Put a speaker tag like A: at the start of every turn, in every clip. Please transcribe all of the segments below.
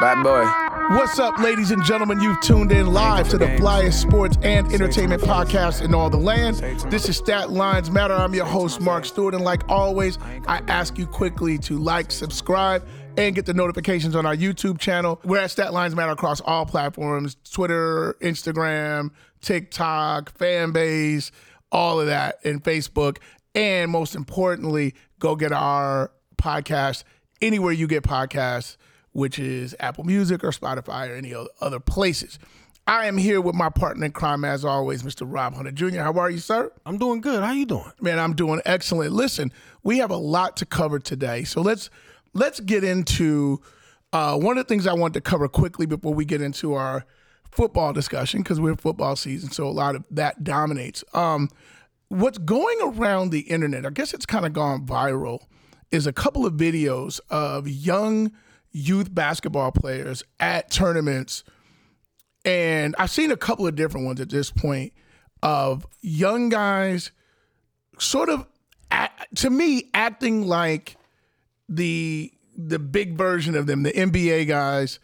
A: Bad boy.
B: What's up, ladies and gentlemen? You've tuned in live to the flyest sports and entertainment podcast in all the land. This is Stat Lines Matter. I'm your host, Mark Stewart, and like always, I ask you quickly to like, subscribe, and get the notifications on our YouTube channel. We're at Stat Lines Matter across all platforms Twitter, Instagram, TikTok, Fanbase, all of that, and Facebook. And most importantly, go get our podcast anywhere you get podcasts, which is Apple Music or Spotify or any other places. I am here with my partner in crime, as always, Mr. Rob Hunter Jr. How are you, sir?
C: I'm doing good. How are you doing?
B: Man, I'm doing excellent. Listen, we have a lot to cover today, so let's let's get into uh, one of the things I want to cover quickly before we get into our football discussion because we're in football season, so a lot of that dominates. Um, what's going around the internet? I guess it's kind of gone viral is a couple of videos of young youth basketball players at tournaments. And I've seen a couple of different ones at this point of young guys sort of to me acting like the the big version of them, the NBA guys,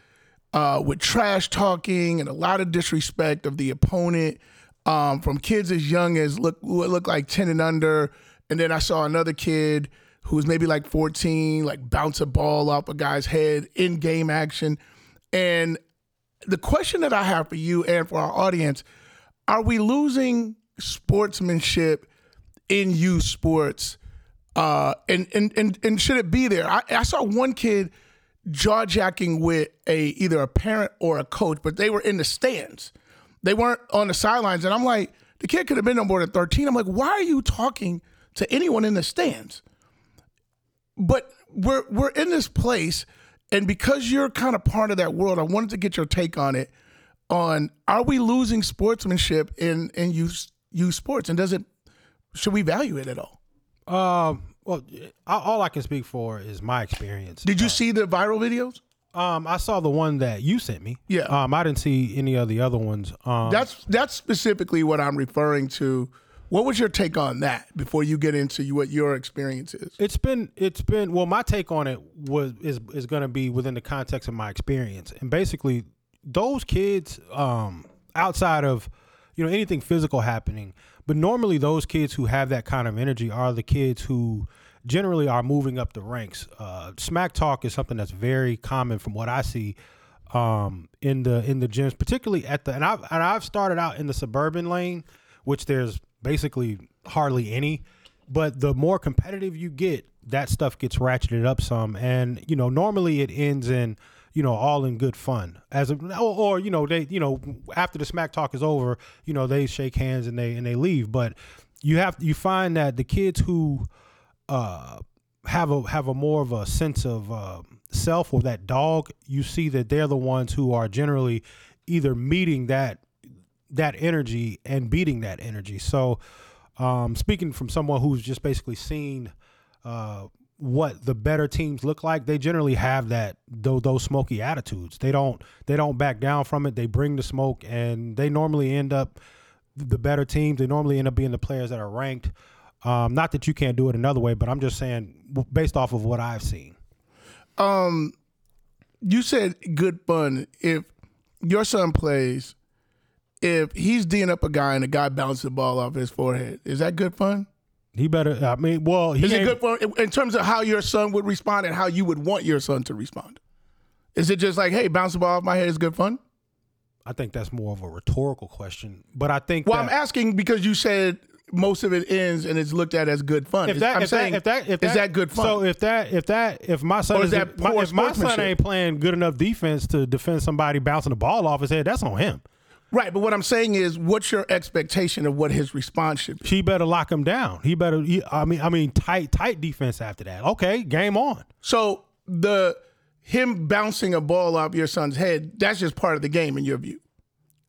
B: uh, with trash talking and a lot of disrespect of the opponent, um, from kids as young as look look like ten and under, and then I saw another kid who was maybe like 14, like bounce a ball off a guy's head in game action. And the question that I have for you and for our audience are we losing sportsmanship in youth sports? Uh, and, and, and, and should it be there? I, I saw one kid jaw jacking with a either a parent or a coach, but they were in the stands. They weren't on the sidelines. And I'm like, the kid could have been no more than 13. I'm like, why are you talking to anyone in the stands? But we're we're in this place, and because you're kind of part of that world, I wanted to get your take on it. On are we losing sportsmanship in in youth youth sports, and does it should we value it at all?
C: Um. Well, all I can speak for is my experience.
B: Did you uh, see the viral videos?
C: Um, I saw the one that you sent me.
B: Yeah.
C: Um, I didn't see any of the other ones. Um,
B: that's that's specifically what I'm referring to what was your take on that before you get into what your experience is?
C: It's been it's been well, my take on it was is is going to be within the context of my experience, and basically those kids um, outside of you know anything physical happening, but normally those kids who have that kind of energy are the kids who generally are moving up the ranks. Uh, smack talk is something that's very common from what I see um, in the in the gyms, particularly at the and I've and I've started out in the suburban lane, which there's basically hardly any. But the more competitive you get, that stuff gets ratcheted up some, and you know normally it ends in you know all in good fun as a, or, or you know they you know after the smack talk is over, you know they shake hands and they and they leave. But you have you find that the kids who uh, have a have a more of a sense of uh, self or that dog, you see that they're the ones who are generally either meeting that that energy and beating that energy. So, um, speaking from someone who's just basically seen uh, what the better teams look like, they generally have that those, those smoky attitudes. They don't they don't back down from it. They bring the smoke, and they normally end up the better teams. They normally end up being the players that are ranked. Um, not that you can't do it another way, but I'm just saying based off of what I've seen.
B: Um, you said good fun. If your son plays if he's D'ing up a guy and the guy bounces the ball off his forehead, is that good fun?
C: He better. I mean, well, he
B: is it good fun in terms of how your son would respond and how you would want your son to respond? Is it just like, hey, bounce the ball off my head is good fun?
C: I think that's more of a rhetorical question, but I think.
B: Well,
C: that,
B: I'm asking because you said most of it ends and it's looked at as good fun.
C: If that,
B: I'm
C: if
B: saying,
C: that, if that, if that,
B: is that good fun?
C: So if that, if that, if my son
B: or
C: is,
B: that
C: my, if my son ain't playing good enough defense to defend somebody bouncing the ball off his head, that's on him.
B: Right, but what I'm saying is, what's your expectation of what his response should be?
C: He better lock him down. He better. He, I mean, I mean, tight, tight defense after that. Okay, game on.
B: So the him bouncing a ball off your son's head, that's just part of the game in your view.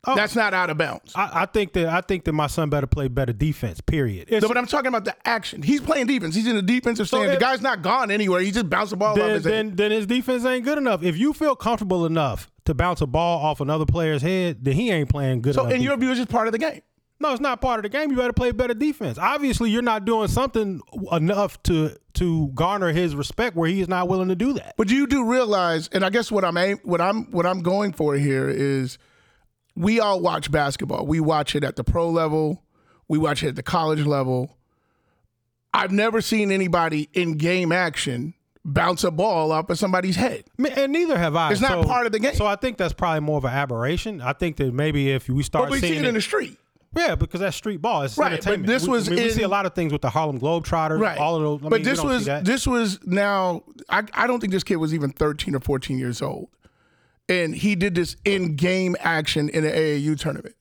B: Oh, that's not out of bounds.
C: I, I, think that I think that my son better play better defense. Period.
B: no, but I'm talking about the action. He's playing defense. He's in the defensive stand. So the guy's not gone anywhere. He just bounced the ball
C: then,
B: off his
C: then,
B: head.
C: Then his defense ain't good enough. If you feel comfortable enough to bounce a ball off another player's head, then he ain't playing good
B: so
C: enough.
B: So in
C: defense.
B: your view, it's just part of the game.
C: No, it's not part of the game. You better play better defense. Obviously, you're not doing something enough to to garner his respect where he is not willing to do that.
B: But you do realize, and I guess what I'm aim, what I'm what I'm going for here is, we all watch basketball. We watch it at the pro level. We watch it at the college level. I've never seen anybody in game action bounce a ball off of somebody's head.
C: And neither have I.
B: It's not part of the game.
C: So I think that's probably more of an aberration. I think that maybe if we start
B: but we
C: seeing
B: see it, in the street.
C: Yeah, because that's street ball. It's
B: Right, but
C: entertainment.
B: this
C: we,
B: was
C: I mean, we see a lot of things with the Harlem Globetrotters.
B: Right.
C: All of those. I
B: but
C: mean,
B: this was this was now. I I don't think this kid was even thirteen or fourteen years old, and he did this in game action in an AAU tournament.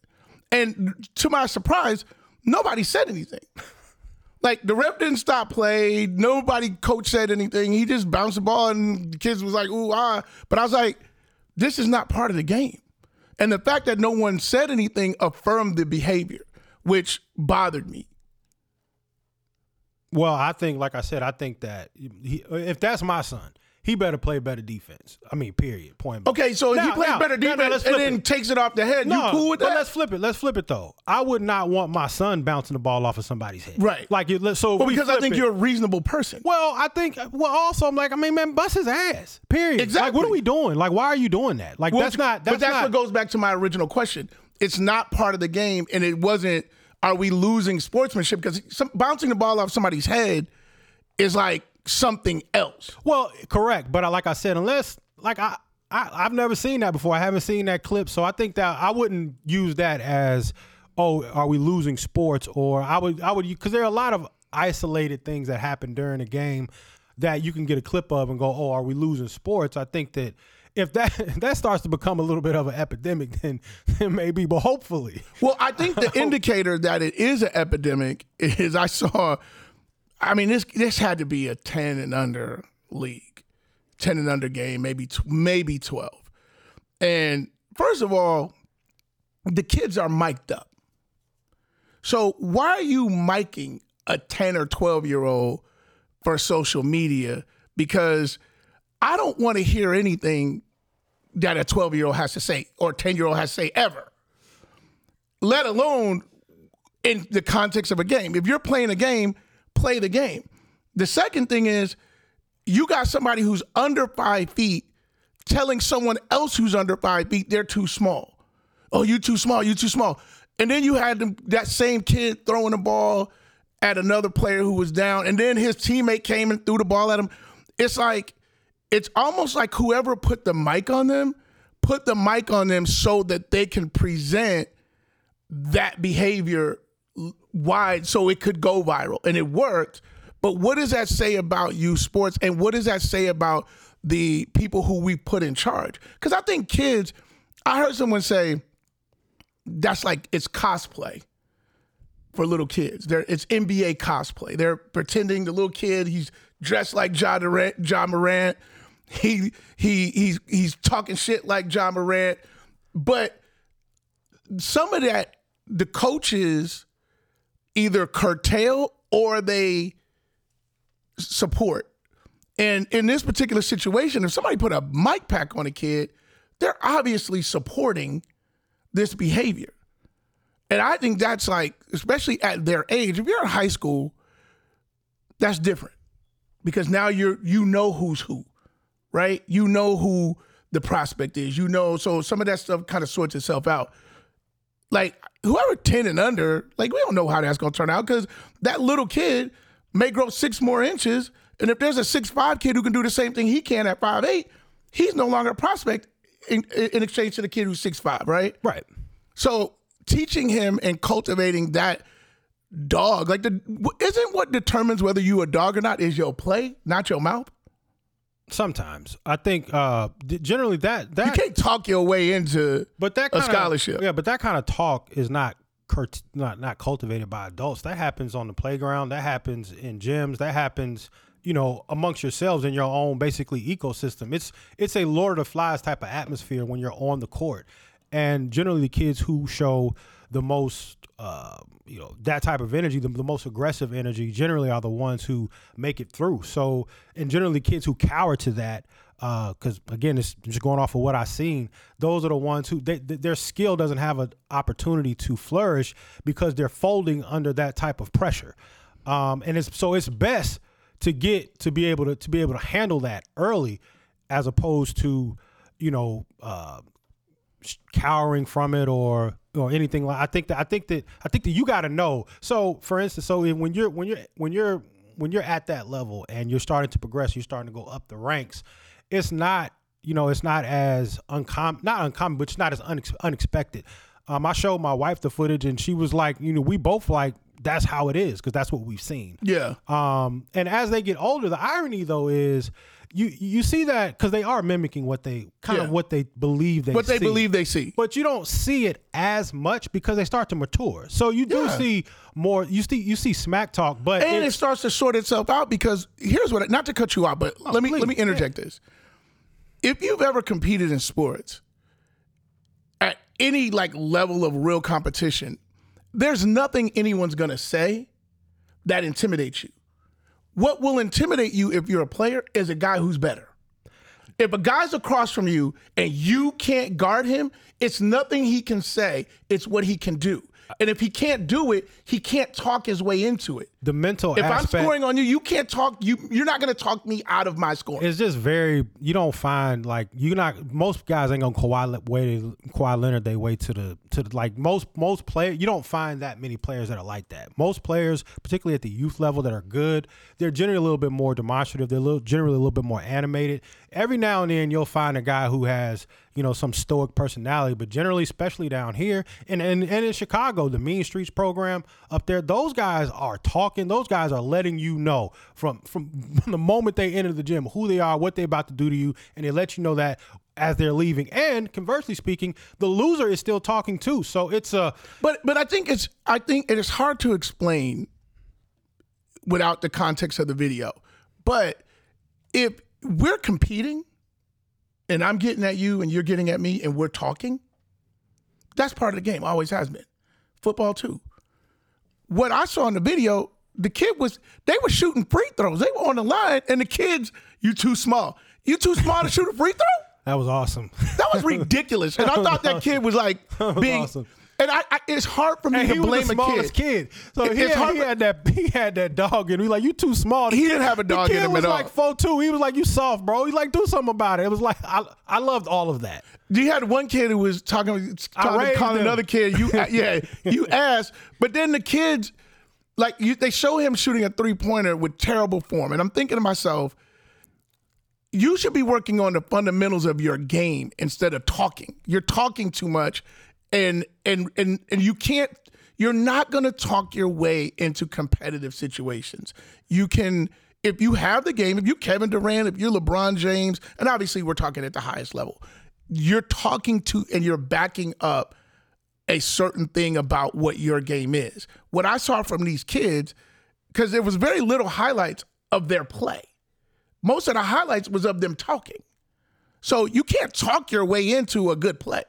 B: And to my surprise, nobody said anything. Like the ref didn't stop play. Nobody coach said anything. He just bounced the ball, and the kids was like, "Ooh ah!" But I was like, "This is not part of the game." And the fact that no one said anything affirmed the behavior, which bothered me.
C: Well, I think, like I said, I think that he, if that's my son, he better play better defense. I mean, period. Point.
B: Okay, so if he plays
C: now-
B: better
C: now- now
B: defense and then
C: it.
B: takes it off the head,
C: No,
B: you cool with that?
C: let's flip it. Let's flip it though. I would not want my son bouncing the ball off of somebody's head.
B: Right.
C: Like you. So
B: Well,
C: we
B: because I think
C: it-
B: you're a reasonable person.
C: Well, I think. Well, also, I'm like, I mean, man, bust his ass. Period.
B: Exactly.
C: Like, what are we doing? Like, why are you doing that? Like, that's not. That's
B: but that's
C: not.
B: what goes back to my original question. It's not part of the game, and it wasn't. Are we losing sportsmanship? Because bouncing the ball off somebody's head is like something else.
C: Well, correct, but I, like I said, unless like I, I I've never seen that before. I haven't seen that clip, so I think that I wouldn't use that as oh, are we losing sports? Or I would I would because there are a lot of isolated things that happen during a game that you can get a clip of and go, oh, are we losing sports? I think that. If that if that starts to become a little bit of an epidemic, then, then maybe, but hopefully,
B: Well, I think the indicator that it is an epidemic is I saw. I mean, this this had to be a ten and under league, ten and under game, maybe maybe twelve. And first of all, the kids are mic'd up. So why are you miking a ten or twelve year old for social media? Because I don't want to hear anything that a twelve year old has to say or ten year old has to say ever let alone in the context of a game. If you're playing a game, play the game. The second thing is you got somebody who's under five feet telling someone else who's under five feet they're too small. Oh, you too small, you too small. And then you had them, that same kid throwing the ball at another player who was down, and then his teammate came and threw the ball at him. It's like, it's almost like whoever put the mic on them put the mic on them so that they can present that behavior wide so it could go viral and it worked but what does that say about you sports and what does that say about the people who we put in charge? Because i think kids i heard someone say that's like it's cosplay for little kids. They're, it's nba cosplay. They're pretending the little kid he's dressed like Ja Morant, Ja Morant. He he he's he's talking shit like Ja Morant. But some of that the coaches either curtail or they support. And in this particular situation, if somebody put a mic pack on a kid, they're obviously supporting this behavior. And I think that's like, especially at their age, if you're in high school, that's different. Because now you're you know who's who, right? You know who the prospect is. You know, so some of that stuff kind of sorts itself out like whoever 10 and under, like we don't know how that's gonna turn out because that little kid may grow six more inches. And if there's a six five kid who can do the same thing he can at five eight, he's no longer a prospect in, in exchange to the kid who's six five, right?
C: right?
B: So teaching him and cultivating that dog, like the isn't what determines whether you a dog or not is your play, not your mouth.
C: Sometimes I think uh, generally that that
B: You can't talk your way into
C: But that
B: a
C: kinda,
B: scholarship.
C: yeah. But that kind of talk is not curt- not not cultivated by adults. That happens on the playground. That happens in gyms. That happens, you know, amongst yourselves in your own basically ecosystem. It's it's a Lord of the Flies type of atmosphere when you're on the court, and generally the kids who show the most. Uh, you know that type of energy, the, the most aggressive energy, generally are the ones who make it through. So, and generally, kids who cower to that, because again, it's just going off of what I've seen. Those are the ones who they, th- their skill doesn't have an opportunity to flourish because they're folding under that type of pressure. Um, and it's so it's best to get to be able to to be able to handle that early, as opposed to you know uh, cowering from it or or anything like. I think that I think that I think that you got to know. So for instance, so when you're when you're when you're when you're at that level and you're starting to progress, you're starting to go up the ranks. It's not you know it's not as uncommon, not uncommon, but it's not as unex- unexpected. Um, I showed my wife the footage and she was like, you know, we both like that's how it is because that's what we've seen.
B: Yeah.
C: Um, and as they get older, the irony though is you you see that because they are mimicking what they kind
B: Yeah.
C: of what they believe they
B: What they
C: see.
B: believe they see.
C: But you don't see it as much because they start to mature. So you do
B: Yeah.
C: see more. You see you see smack talk, but
B: and it starts to sort itself out because here's what not to cut you off, but let me let me interject this. If you've ever competed in sports at any like level of real competition, there's nothing anyone's gonna say that intimidates you. What will intimidate you if you're a player is a guy who's better. If a guy's across from you and you can't guard him, it's nothing he can say, it's what he can do. And if he can't do it, he can't talk his way into it.
C: the mental
B: If I'm scoring on you, you can't talk. You you're not going to talk me out of my score.
C: it's just very you don't find like you're not most guys ain't gonna Kawhi way Kawhi Leonard they way to the to like most most players you don't find that many players that are like that. Most players, particularly at the youth level that are good, they're generally a little bit more demonstrative. They're a little, generally a little bit more animated. Every now and then you'll find a guy who has you know some stoic personality, but generally, especially down here and and, and in Chicago, the Mean Streets program up there, those guys are talking. Those guys are letting you know from from the moment they enter the gym who they are, what they're about to do to you, and they let you know that as they're leaving. And conversely speaking, the loser is still talking too. So it's a
B: but but I think it's I think it is hard to explain without the context of the video. But if we're competing and I'm getting at you and you're getting at me and we're talking, that's part of the game. Always has been. Football too. What I saw in the video, the kid was they were shooting free throws. They were on the line, and the kids, you too small. You too small to shoot a free throw?
C: That was awesome.
B: That was ridiculous. And I thought that kid was like being.
C: awesome.
B: And I, I, it's hard for me
C: And
B: to
C: was
B: blame
C: the
B: a
C: smallest
B: kid.
C: kid. So
B: It-
C: he, had,
B: hard
C: he had that he had that dog in him. He like, you too small. The
B: He
C: kid-
B: didn't have a dog
C: the
B: in
C: kid
B: him
C: was
B: at
C: like four two. He was like, you soft, bro. He like, do something about it. It was like I I loved all of that.
B: You had one kid who was talking, talking calling
C: him.
B: another kid. You, yeah, you asked, but then the kids, like you, they show him shooting a three pointer with terrible form, and I'm thinking to myself, you should be working on the fundamentals of your game instead of talking. You're talking too much, and and and and you can't. You're not going to talk your way into competitive situations. You can. If you have the game, if you Kevin Durant, if you're LeBron James, and obviously we're talking at the highest level, you're talking to and you're backing up a certain thing about what your game is. What I saw from these kids, because there was very little highlights of their play. Most of the highlights was of them talking. So you can't talk your way into a good play.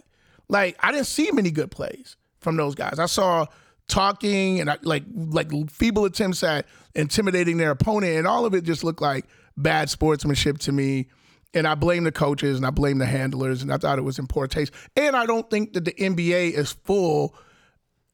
B: Like I didn't see many good plays from those guys. I saw talking and I, like like feeble attempts at intimidating their opponent, and all of it just looked like bad sportsmanship to me. And I blame the coaches and I blame the handlers, and I thought it was in poor taste. And I don't think that the NBA is full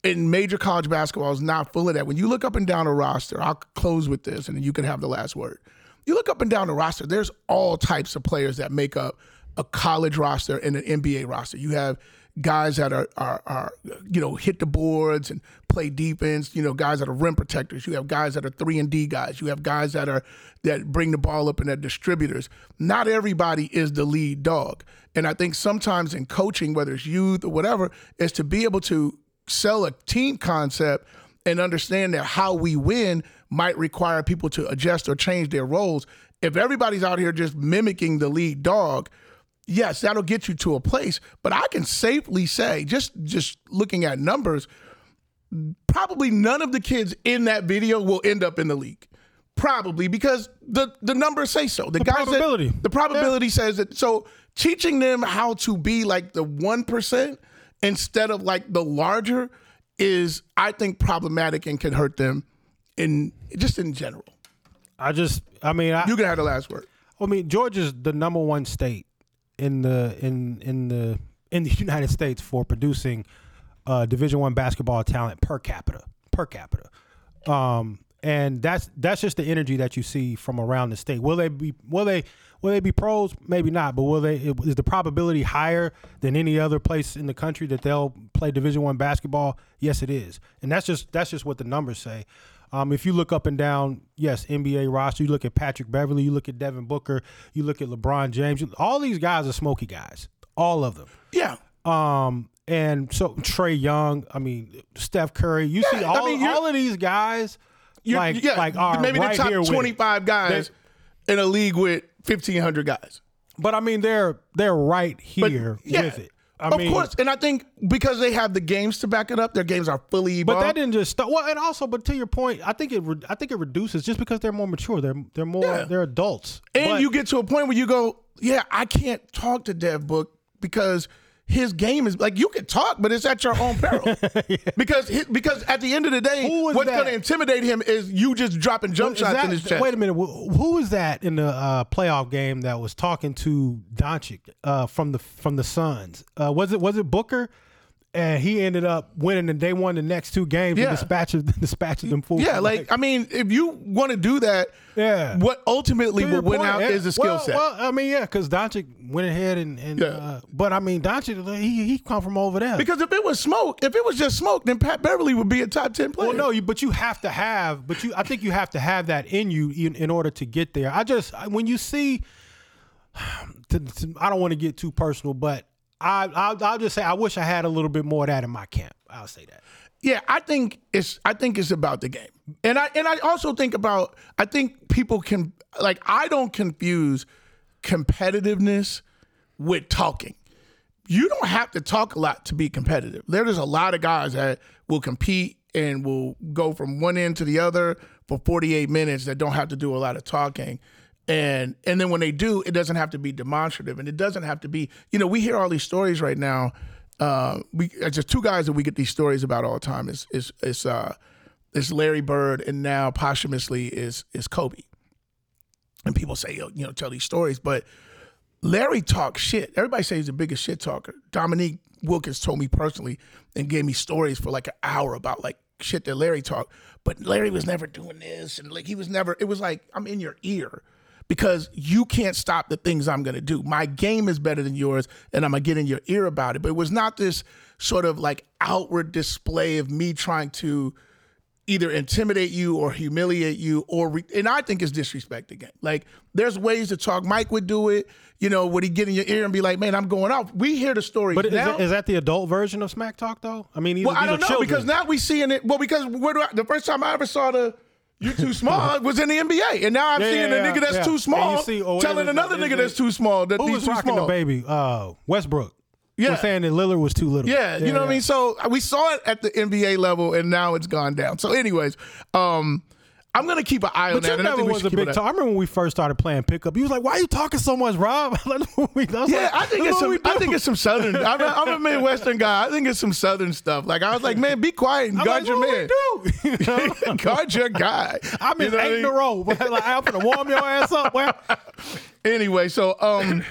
B: in major college basketball is not full of that. When you look up and down a roster, I'll close with this and you can have the last word. You look up and down the roster, there's all types of players that make up a college roster and an NBA roster. You have guys that are, are, are you know, hit the boards and play defense, you know, guys that are rim protectors. You have guys that are 3 and D guys. You have guys that are that bring the ball up and that distributors. Not everybody is the lead dog. And I think sometimes in coaching, whether it's youth or whatever, is to be able to sell a team concept and understand that how we win might require people to adjust or change their roles. If everybody's out here just mimicking the lead dog, yes, that'll get you to a place. But I can safely say, just just looking at numbers, probably none of the kids in that video will end up in the league. Probably because the the numbers say so. The, guys
C: probability.
B: That, the probability says that. So teaching them how to be like the one percent instead of like the larger is, I think, problematic and can hurt them in just in general.
C: I just I mean I
B: You can have the last word.
C: I mean Georgia's the number one state in the in in the in the United States for producing uh, Division One basketball talent per capita per capita. Um, and that's that's just the energy that you see from around the state. Will they be will they will they be pros? Maybe not, but will they? Is the probability higher than any other place in the country that they'll play Division One basketball? Yes, it is, and that's just that's just what the numbers say. Um, if you look up and down, yes, NBA roster, you look at Patrick Beverley, you look at Devin Booker, you look at LeBron James, all these guys are smoky guys, all of them.
B: Yeah.
C: Um, and so Trae Young, I mean Steph Curry, you see all,
B: I mean,
C: all of these guys
B: You're-
C: like
B: yeah,
C: like are
B: maybe
C: right
B: the top
C: it.
B: 25 guys in a league with 1,500 guys.
C: But I mean they're they're right here
B: Yeah,
C: with it. I
B: of
C: mean,
B: course. And I think because they have the games to back it up, their games are fully
C: But
B: evolved.
C: that didn't just start. Well, and also, but to your point, I think it. Re- I think it reduces just because they're more mature. They're they're more.
B: Yeah.
C: They're adults.
B: and
C: But-
B: you get to a point where you go, yeah, I can't talk to Dev Book because his game is like you can talk, but it's at your own peril. Because hi- because at the end of the day,
C: Who
B: what's going to intimidate him is you just dropping jump shots
C: that-
B: in his chest.
C: Wait a minute. wh- Who was that in the uh, playoff game that was talking to Doncic uh, from the from the Suns? Uh, was it was it Booker? And he ended up winning, and they won the next two games.
B: Yeah.
C: and dispatches dispatches them fools.
B: Yeah, like I mean, if you want to do that,
C: Yeah.
B: what ultimately will win
C: point,
B: out
C: yeah.
B: is the skill
C: well,
B: set.
C: Well, I mean, yeah, because Doncic went ahead and, and
B: Yeah.
C: uh, but I mean, Doncic he he come from over there.
B: because if it was smoke, if it was just smoke, then Pat Beverley would be a top ten player.
C: Well, no, you, but you have to have, but you, I think you have to have that in you in, in order to get there. I just when you see, to, to- I don't want to get too personal, but I I'll, I'll just say I wish I had a little bit more of that in my camp. I'll say that.
B: Yeah, I think it's I think it's about the game. And I and I also think about I think people can like I don't confuse competitiveness with talking. You don't have to talk a lot to be competitive. There's a lot of guys that will compete and will go from one end to the other for 48 minutes that don't have to do a lot of talking. And and then when they do, it doesn't have to be demonstrative and it doesn't have to be, you know, we hear all these stories right now. Uh, we it's just two guys that we get these stories about all the time. Is is is uh is Larry Bird and now posthumously is is Kobe. And people say, you know, tell these stories, but Larry talks shit. Everybody says he's the biggest shit talker. Dominique Wilkins told me personally and gave me stories for like an hour about like shit that Larry talked. But Larry was never doing this and like he was never it was like I'm in your ear because you can't stop the things I'm going to do. My game is better than yours and I'm going to get in your ear about it. But it was not this sort of like outward display of me trying to either intimidate you or humiliate you or re- and I think it's disrespect again. Like there's ways to talk. Mike would do it. You know, would he get in your ear and be like, "Man, I'm going off." We hear the story.
C: But is that, is that the adult version of smack talk though? I mean, these,
B: well,
C: these
B: I don't know
C: children.
B: because now we seeing it. Well, because where do I, the first time I ever saw the you too small was in the NBA, and now I'm
C: Yeah,
B: seeing
C: yeah,
B: a nigga that's
C: yeah.
B: too small
C: see- oh,
B: telling
C: it?
B: another nigga
C: it-
B: that's too small that
C: who
B: he's
C: was
B: too
C: rocking
B: small.
C: the baby? Uh, Westbrook.
B: Yeah.
C: was saying that Lillard was too little.
B: Yeah, you know what I mean. So we saw it at the NBA level, and now it's gone down. So, anyways, um, I'm gonna keep an eye on
C: But
B: that.
C: you
B: I
C: never was a big
B: an eye-
C: talk. I remember when we first started playing pickup. You was like, "Why are you talking so much, Rob?"
B: Yeah,
C: like,
B: I think it's some. I think it's some southern. I'm a, I'm a Midwestern guy. I think it's some southern stuff. Like I was like, man, be quiet and
C: I'm
B: guard
C: like,
B: your
C: "What
B: man.
C: we do?" You know?
B: guard your guy.
C: I'm in
B: You know
C: eight in a row. Like, I'm gonna warm your ass up. Well,
B: Anyway, so um,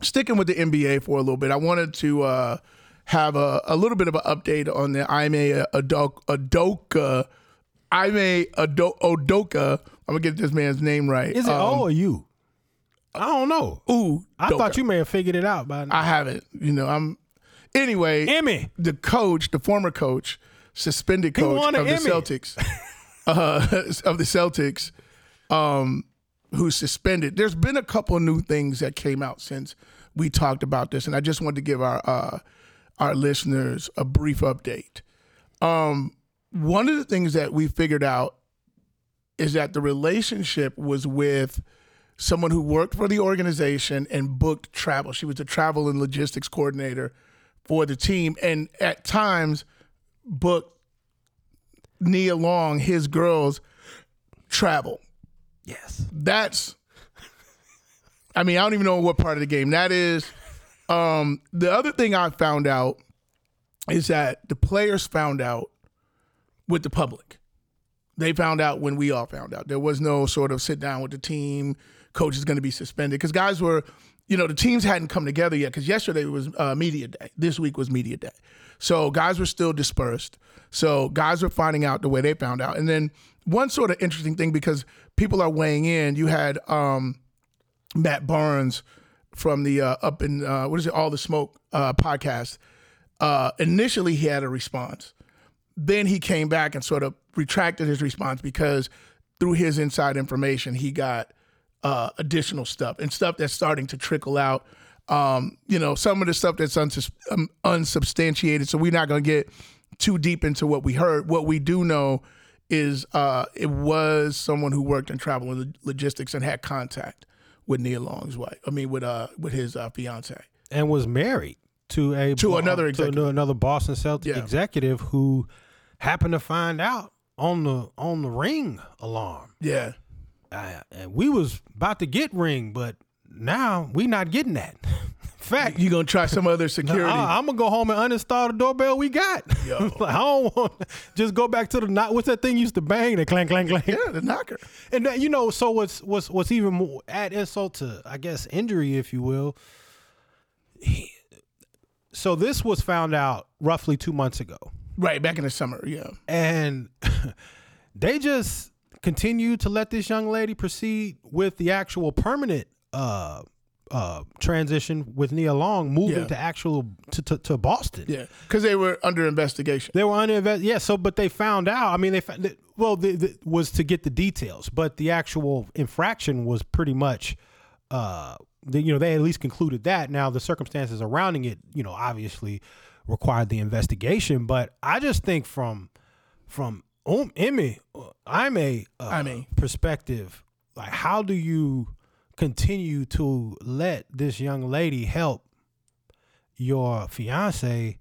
B: sticking with the NBA for a little bit, I wanted to uh, have a, a little bit of an update on the Ime Adoka. Adoka Ime Ado- Odoka. I'm gonna get this man's name right.
C: is it
B: Um,
C: O or you? I don't know.
B: Ooh,
C: I thought you may have figured it out by now.
B: I haven't. You know, I'm. Anyway,
C: Emmy.
B: the coach, the former coach, suspended coach of the Celtics, uh, of the Celtics, um, who's suspended. There's been a couple of new things that came out since we talked about this, and I just wanted to give our uh, our listeners a brief update. Um, one of the things that we figured out is that the relationship was with someone who worked for the organization and booked travel. She was the travel and logistics coordinator for the team, and at times booked Nia Long, his girls, travel.
C: yes.
B: That's, I mean, I don't even know what part of the game that is. Um, the other thing I found out is that the players found out with the public. They found out when we all found out. There was no sort of sit down with the team. Coach is going to be suspended because guys were, you know, the teams hadn't come together yet because yesterday was uh, media day. This week was media day. So guys were still dispersed. So guys were finding out the way they found out. And then one sort of interesting thing because people are weighing in. You had um, Matt Barnes from the uh, up in uh, what is it, All the Smoke uh, podcast. Uh, initially, he had a response. Then he came back and sort of retracted his response because through his inside information, he got uh, additional stuff and stuff that's starting to trickle out. Um, you know, some of the stuff that's unsus- um, unsubstantiated. So we're not going to get too deep into what we heard. What we do know is uh, it was someone who worked in travel and logistics and had contact with Neil Long's wife. I mean, with uh, with his uh, fiance.
C: and was married to a
B: To another executive.
C: to another Boston Celtic
B: Yeah.
C: executive who happened to find out on the on the ring alarm.
B: Yeah.
C: Uh, and we was about to get ring, but now we not getting that. Fact,
B: You gonna try some other security?
C: I, am gonna go home and uninstall the doorbell we got.
B: Yo.
C: Like, I don't want just go back to the not. What's that thing used to bang? The clang clang clang.
B: yeah, the knocker.
C: And that, you know, so what's what's what's even more add insult to I guess injury, if you will. He- so this was found out roughly two months ago,
B: Right back in the summer. Yeah.
C: and they just continued to let this young lady proceed with the actual permanent uh uh transition with Nia Long moving
B: Yeah.
C: to actual to, to, to Boston.
B: Yeah. Because they were under investigation.
C: They were uninvest. Yeah, so but they found out. I mean, they found well, the, the, was to get the details, but the actual infraction was pretty much, uh, the, you know, they at least concluded that. Now the circumstances surrounding it, you know, obviously required the investigation. But I just think from from um, Emmy, I'm a uh,
B: I mean.
C: perspective. Like, how do you continue to let this young lady help your fiance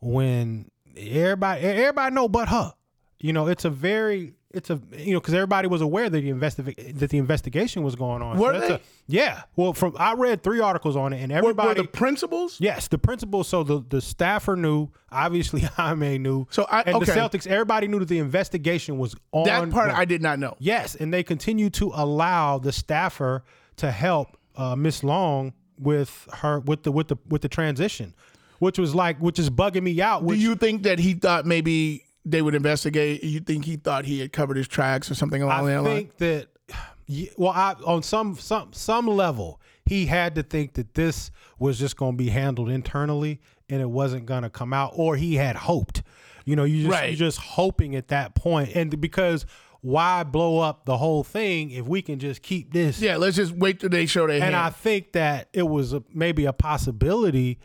C: when everybody everybody know but her. You know, it's a very it's a you know because everybody was aware that the investi- that the investigation was going on.
B: Were
C: that's
B: they?
C: a- yeah. Well, from I read three articles on it, and
B: Were,
C: everybody.
B: were the principals?
C: Yes, the principal. So the, the staffer knew. Obviously, Jaime knew.
B: So I-
C: and the
B: okay.
C: Celtics. Everybody knew that the investigation was on.
B: That part I did not know.
C: Yes, and they continue to allow the staffer to help uh, Miss Long with her with the with the with the transition, which was like which is bugging me out.
B: Do you think that he thought maybe they would investigate? You think he thought he had covered his tracks or something along
C: I
B: that line?
C: I think that well, I, on some some some level, he had to think that this was just going to be handled internally and it wasn't going to come out, or he had hoped. You know, you just
B: Right.
C: you're just hoping at that point, and because why blow up the whole thing if we can just keep this?
B: Yeah, let's just wait till they show their
C: And I think that it was a, maybe a possibility.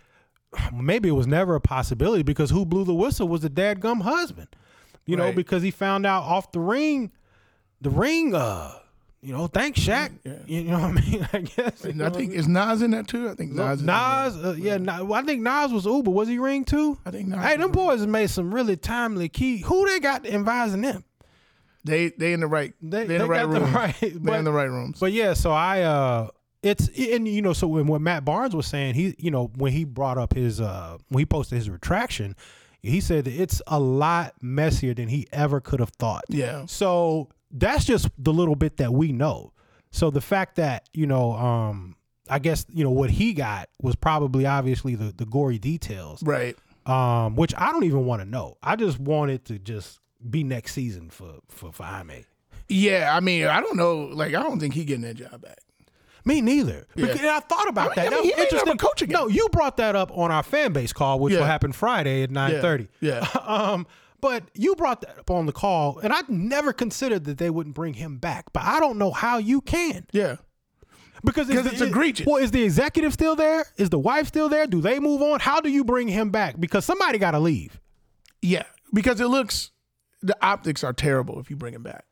C: Maybe it was never a possibility because who blew the whistle was the dadgum husband. You know, because he found out off the ring, the ring, uh, you know, thanks Shaq. You know what I mean? I guess.
B: And I think is Nas in that too. I think Nas. Is in.
C: Nas, uh, yeah, Nas, well, I think Nas was Uber. Was he ring too?
B: I think Nas.
C: Hey, them boys made some really timely key. Who they got advising them?
B: They they in the right.
C: They,
B: They, in the right room.
C: right.
B: They're in the right rooms.
C: But yeah, so I uh it's and you know so when what Matt Barnes was saying, he you know when he brought up his uh when he posted his retraction, he said that it's a lot messier than he ever could have thought.
B: yeah.
C: So that's just the little bit that we know. So the fact that, you know, um I guess, you know, what he got was probably obviously the, the gory details.
B: Right.
C: Um, which I don't even want to know. I just wanted to just be next season for for, for Jaime.
B: Yeah. I mean, I don't know. Like, I don't think he getting that job back.
C: Me neither.
B: Yeah.
C: Because I thought about
B: I mean,
C: that.
B: I mean,
C: That was interesting.
B: coach again.
C: No, you brought that up on our fan base call, which will happen Friday at nine thirty.
B: Yeah.
C: um, but you brought that up on the call, and I never considered that they wouldn't bring him back. But I don't know how you can
B: Yeah.
C: because
B: 'Cause
C: is
B: it's
C: the-
B: egregious.
C: Well, is the executive still there? Is the wife still there? Do they move on? How do you bring him back? Because somebody got to leave.
B: Yeah. Because it looks, the optics are terrible if you bring him back.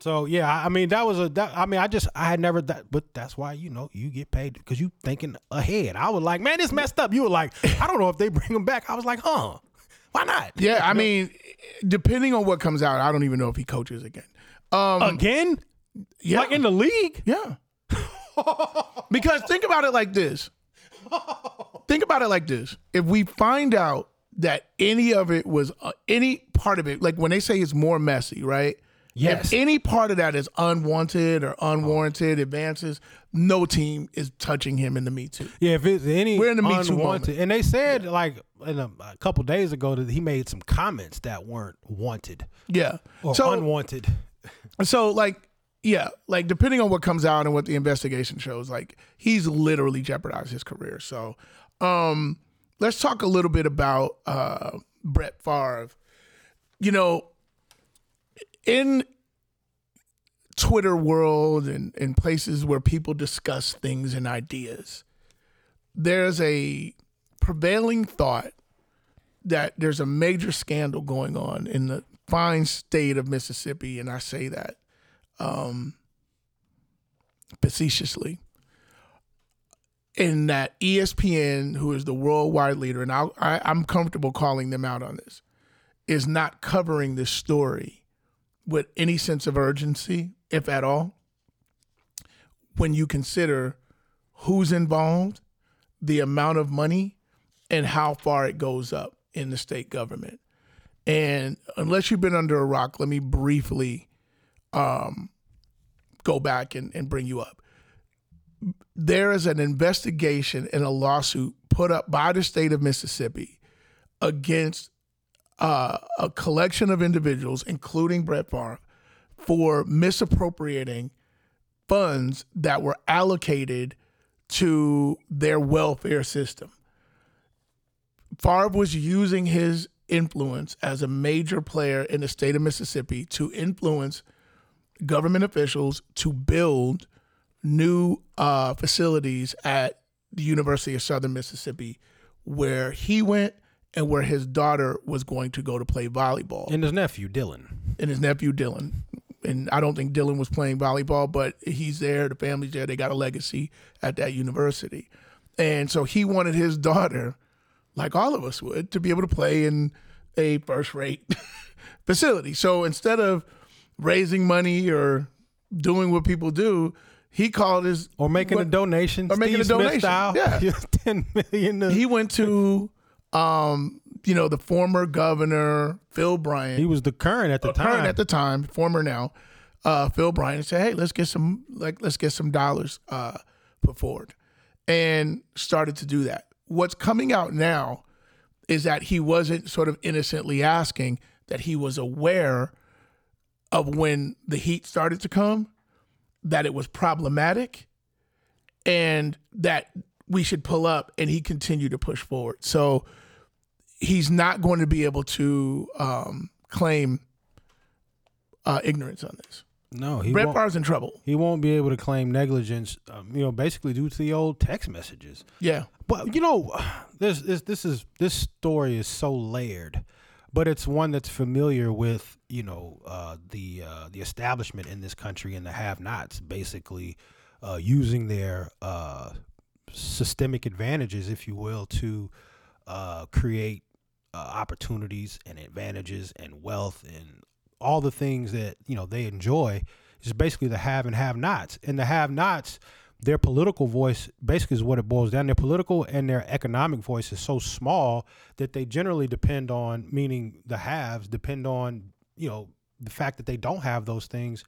C: So yeah, I mean that was a. That, I mean I just I had never that, but that's why you know you get paid because you thinking ahead. I was like, man, this messed up. You were like, I don't know if they bring him back. I was like, huh? Why not?
B: Yeah. I mean, depending on what comes out, I don't even know if he coaches again. Um,
C: Again?
B: yeah.
C: Like in the league?
B: Yeah. because think about it like this. Think about it like this. If we find out that any of it was uh, any part of it, like when they say it's more messy, right?
C: Yes.
B: If any part of that is unwanted or unwarranted advances, no team is touching him in the Me Too.
C: Yeah, if it's any
B: We're in the Me Too
C: unwanted, and they said like in a, a couple days ago that he made some comments that weren't wanted
B: Yeah.
C: or
B: so
C: unwanted.
B: so like yeah, like depending on what comes out and what the investigation shows, like he's literally jeopardized his career. So, um, let's talk a little bit about uh, Brett Favre. You know, in Twitter world and, and places where people discuss things and ideas, there's a prevailing thought that there's a major scandal going on in the fine state of Mississippi, and I say that um, facetiously. In that ESPN, who is the worldwide leader, and I'll, I, I'm comfortable calling them out on this, is not covering this story with any sense of urgency, if at all, when you consider who's involved, the amount of money, and how far it goes up in the state government. And unless you've been under a rock, let me briefly um, go back and, and bring you up. There is an investigation and a lawsuit put up by the state of Mississippi against uh, a collection of individuals, including Brett Favre, for misappropriating funds that were allocated to their welfare system. Favre was using his influence as a major player in the state of Mississippi to influence government officials to build new uh, facilities at the University of Southern Mississippi, where he went and where his daughter was going to go to play volleyball.
C: And his nephew, Dylan.
B: And his nephew, Dylan. And I don't think Dylan was playing volleyball, but he's there. The family's there. They got a legacy at that university. And so he wanted his daughter, like all of us would, to be able to play in a first rate facility. So instead of raising money or doing what people do, he called his
C: or making what, a donation
B: or making
C: Steve
B: a donation.
C: Style,
B: yeah,
C: ten million. To-
B: he went to, um, you know, the former governor Phil Bryant.
C: He was the current at the time.
B: Current at the time, former now, uh, Phil Bryant, said, "Hey, let's get some like let's get some dollars uh, put forward," and started to do that. What's coming out now is that he wasn't sort of innocently asking; that he was aware of when the heat started to come that it was problematic and that we should pull up and he continued to push forward. So he's not going to be able to um, claim uh, ignorance on this.
C: No, he
B: Brett Favre's in trouble.
C: He won't be able to claim negligence, um, you know, basically due to the old text messages.
B: Yeah,
C: but you know, this this this is this story is so layered but it's one that's familiar with you know uh, the uh, the establishment in this country and the have-nots, basically uh, using their uh, systemic advantages, if you will, to uh, create uh, opportunities and advantages and wealth and all the things that you know they enjoy. Is basically the have and have-nots, and the have-nots their political voice basically is what it boils down. Their political and their economic voice is so small that they generally depend on, meaning the haves depend on, you know, the fact that they don't have those things.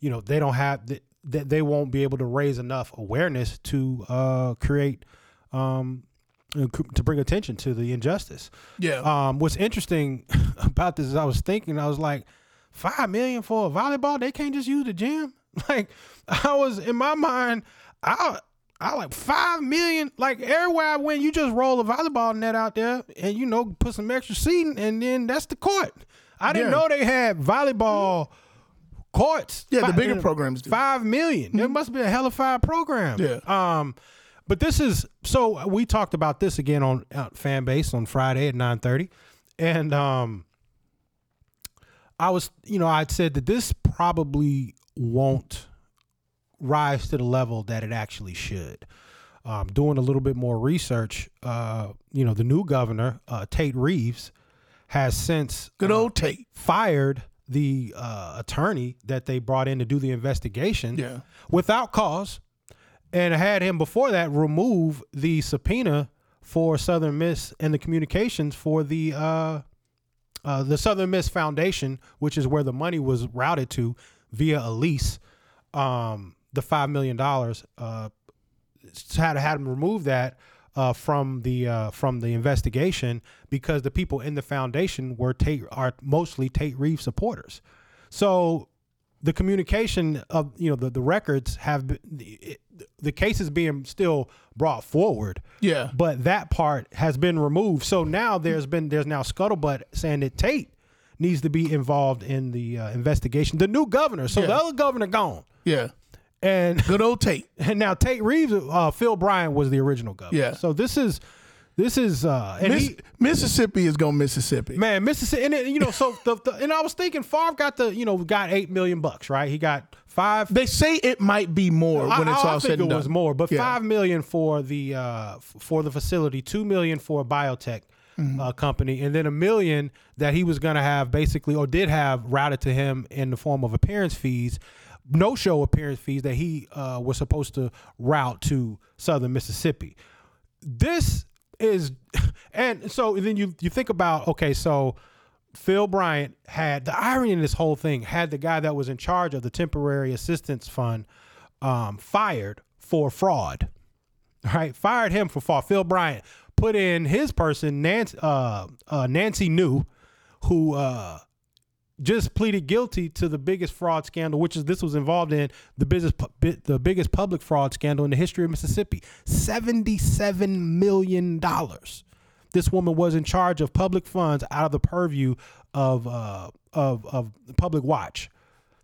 C: You know, they don't have that. They won't be able to raise enough awareness to uh, create, um, to bring attention to the injustice.
B: Yeah.
C: Um, what's interesting about this is I was thinking, I was like, five million for a volleyball? They can't just use the gym. Like I was in my mind, I I like five million. Like everywhere I went, you just roll a volleyball net out there, and you know put some extra seating, and then that's the court. I didn't yeah. know they had volleyball courts.
B: Yeah, five, the bigger programs do.
C: Five million. Mm-hmm. There must be a hell of five program.
B: Yeah.
C: Um, but this is so we talked about this again on uh, fan base on Friday at nine thirty, and um, I was you know I'd said that this probably won't rise to the level that it actually should. Um, doing a little bit more research, uh, you know, the new governor, uh, Tate Reeves, has since
B: good old uh, Tate
C: fired the uh, attorney that they brought in to do the investigation
B: yeah.
C: without cause, and had him before that remove the subpoena for Southern Miss and the communications for the uh, uh, the Southern Miss Foundation, which is where the money was routed to via a lease. Um, the five million dollars, uh, had have them remove that uh, from the uh, from the investigation because the people in the foundation were Tate are mostly Tate Reeves supporters. So the communication of you know the, the records have been, it, the case is being still brought forward.
B: Yeah.
C: But that part has been removed. So now there's been there's now scuttlebutt saying that Tate needs to be involved in the uh, investigation. The new governor. So
B: Yeah.
C: the other governor gone.
B: Yeah.
C: And
B: Good old Tate.
C: and now Tate Reeves, uh, Phil Bryant was the original governor.
B: Yeah.
C: So this is this is uh
B: Miss,
C: he,
B: Mississippi is going Mississippi.
C: Man, Mississippi, and it, you know, so the, the and I was thinking, Favre got the, you know, got eight million bucks, right? He got five.
B: They say it might be more when it's
C: I
B: all
C: think
B: said and done.
C: it was more, but
B: Yeah.
C: five million for the uh, for the facility, two million for a biotech
B: Mm-hmm.
C: uh, company, and then a million that he was going to have basically, or did have routed to him in the form of appearance fees, no show appearance fees that he uh, was supposed to route to Southern Mississippi. This is, and so then you you think about okay, so. Phil Bryant had the irony in this whole thing had the guy that was in charge of the temporary assistance fund um, fired for fraud. Right, fired him for fraud. Phil Bryant put in his person, Nancy, uh, uh, Nancy New, who uh, just pleaded guilty to the biggest fraud scandal, which is this was involved in the business, the biggest public fraud scandal in the history of Mississippi. Seventy-seven million dollars. This woman was in charge of public funds out of the purview of uh, of of Public Watch.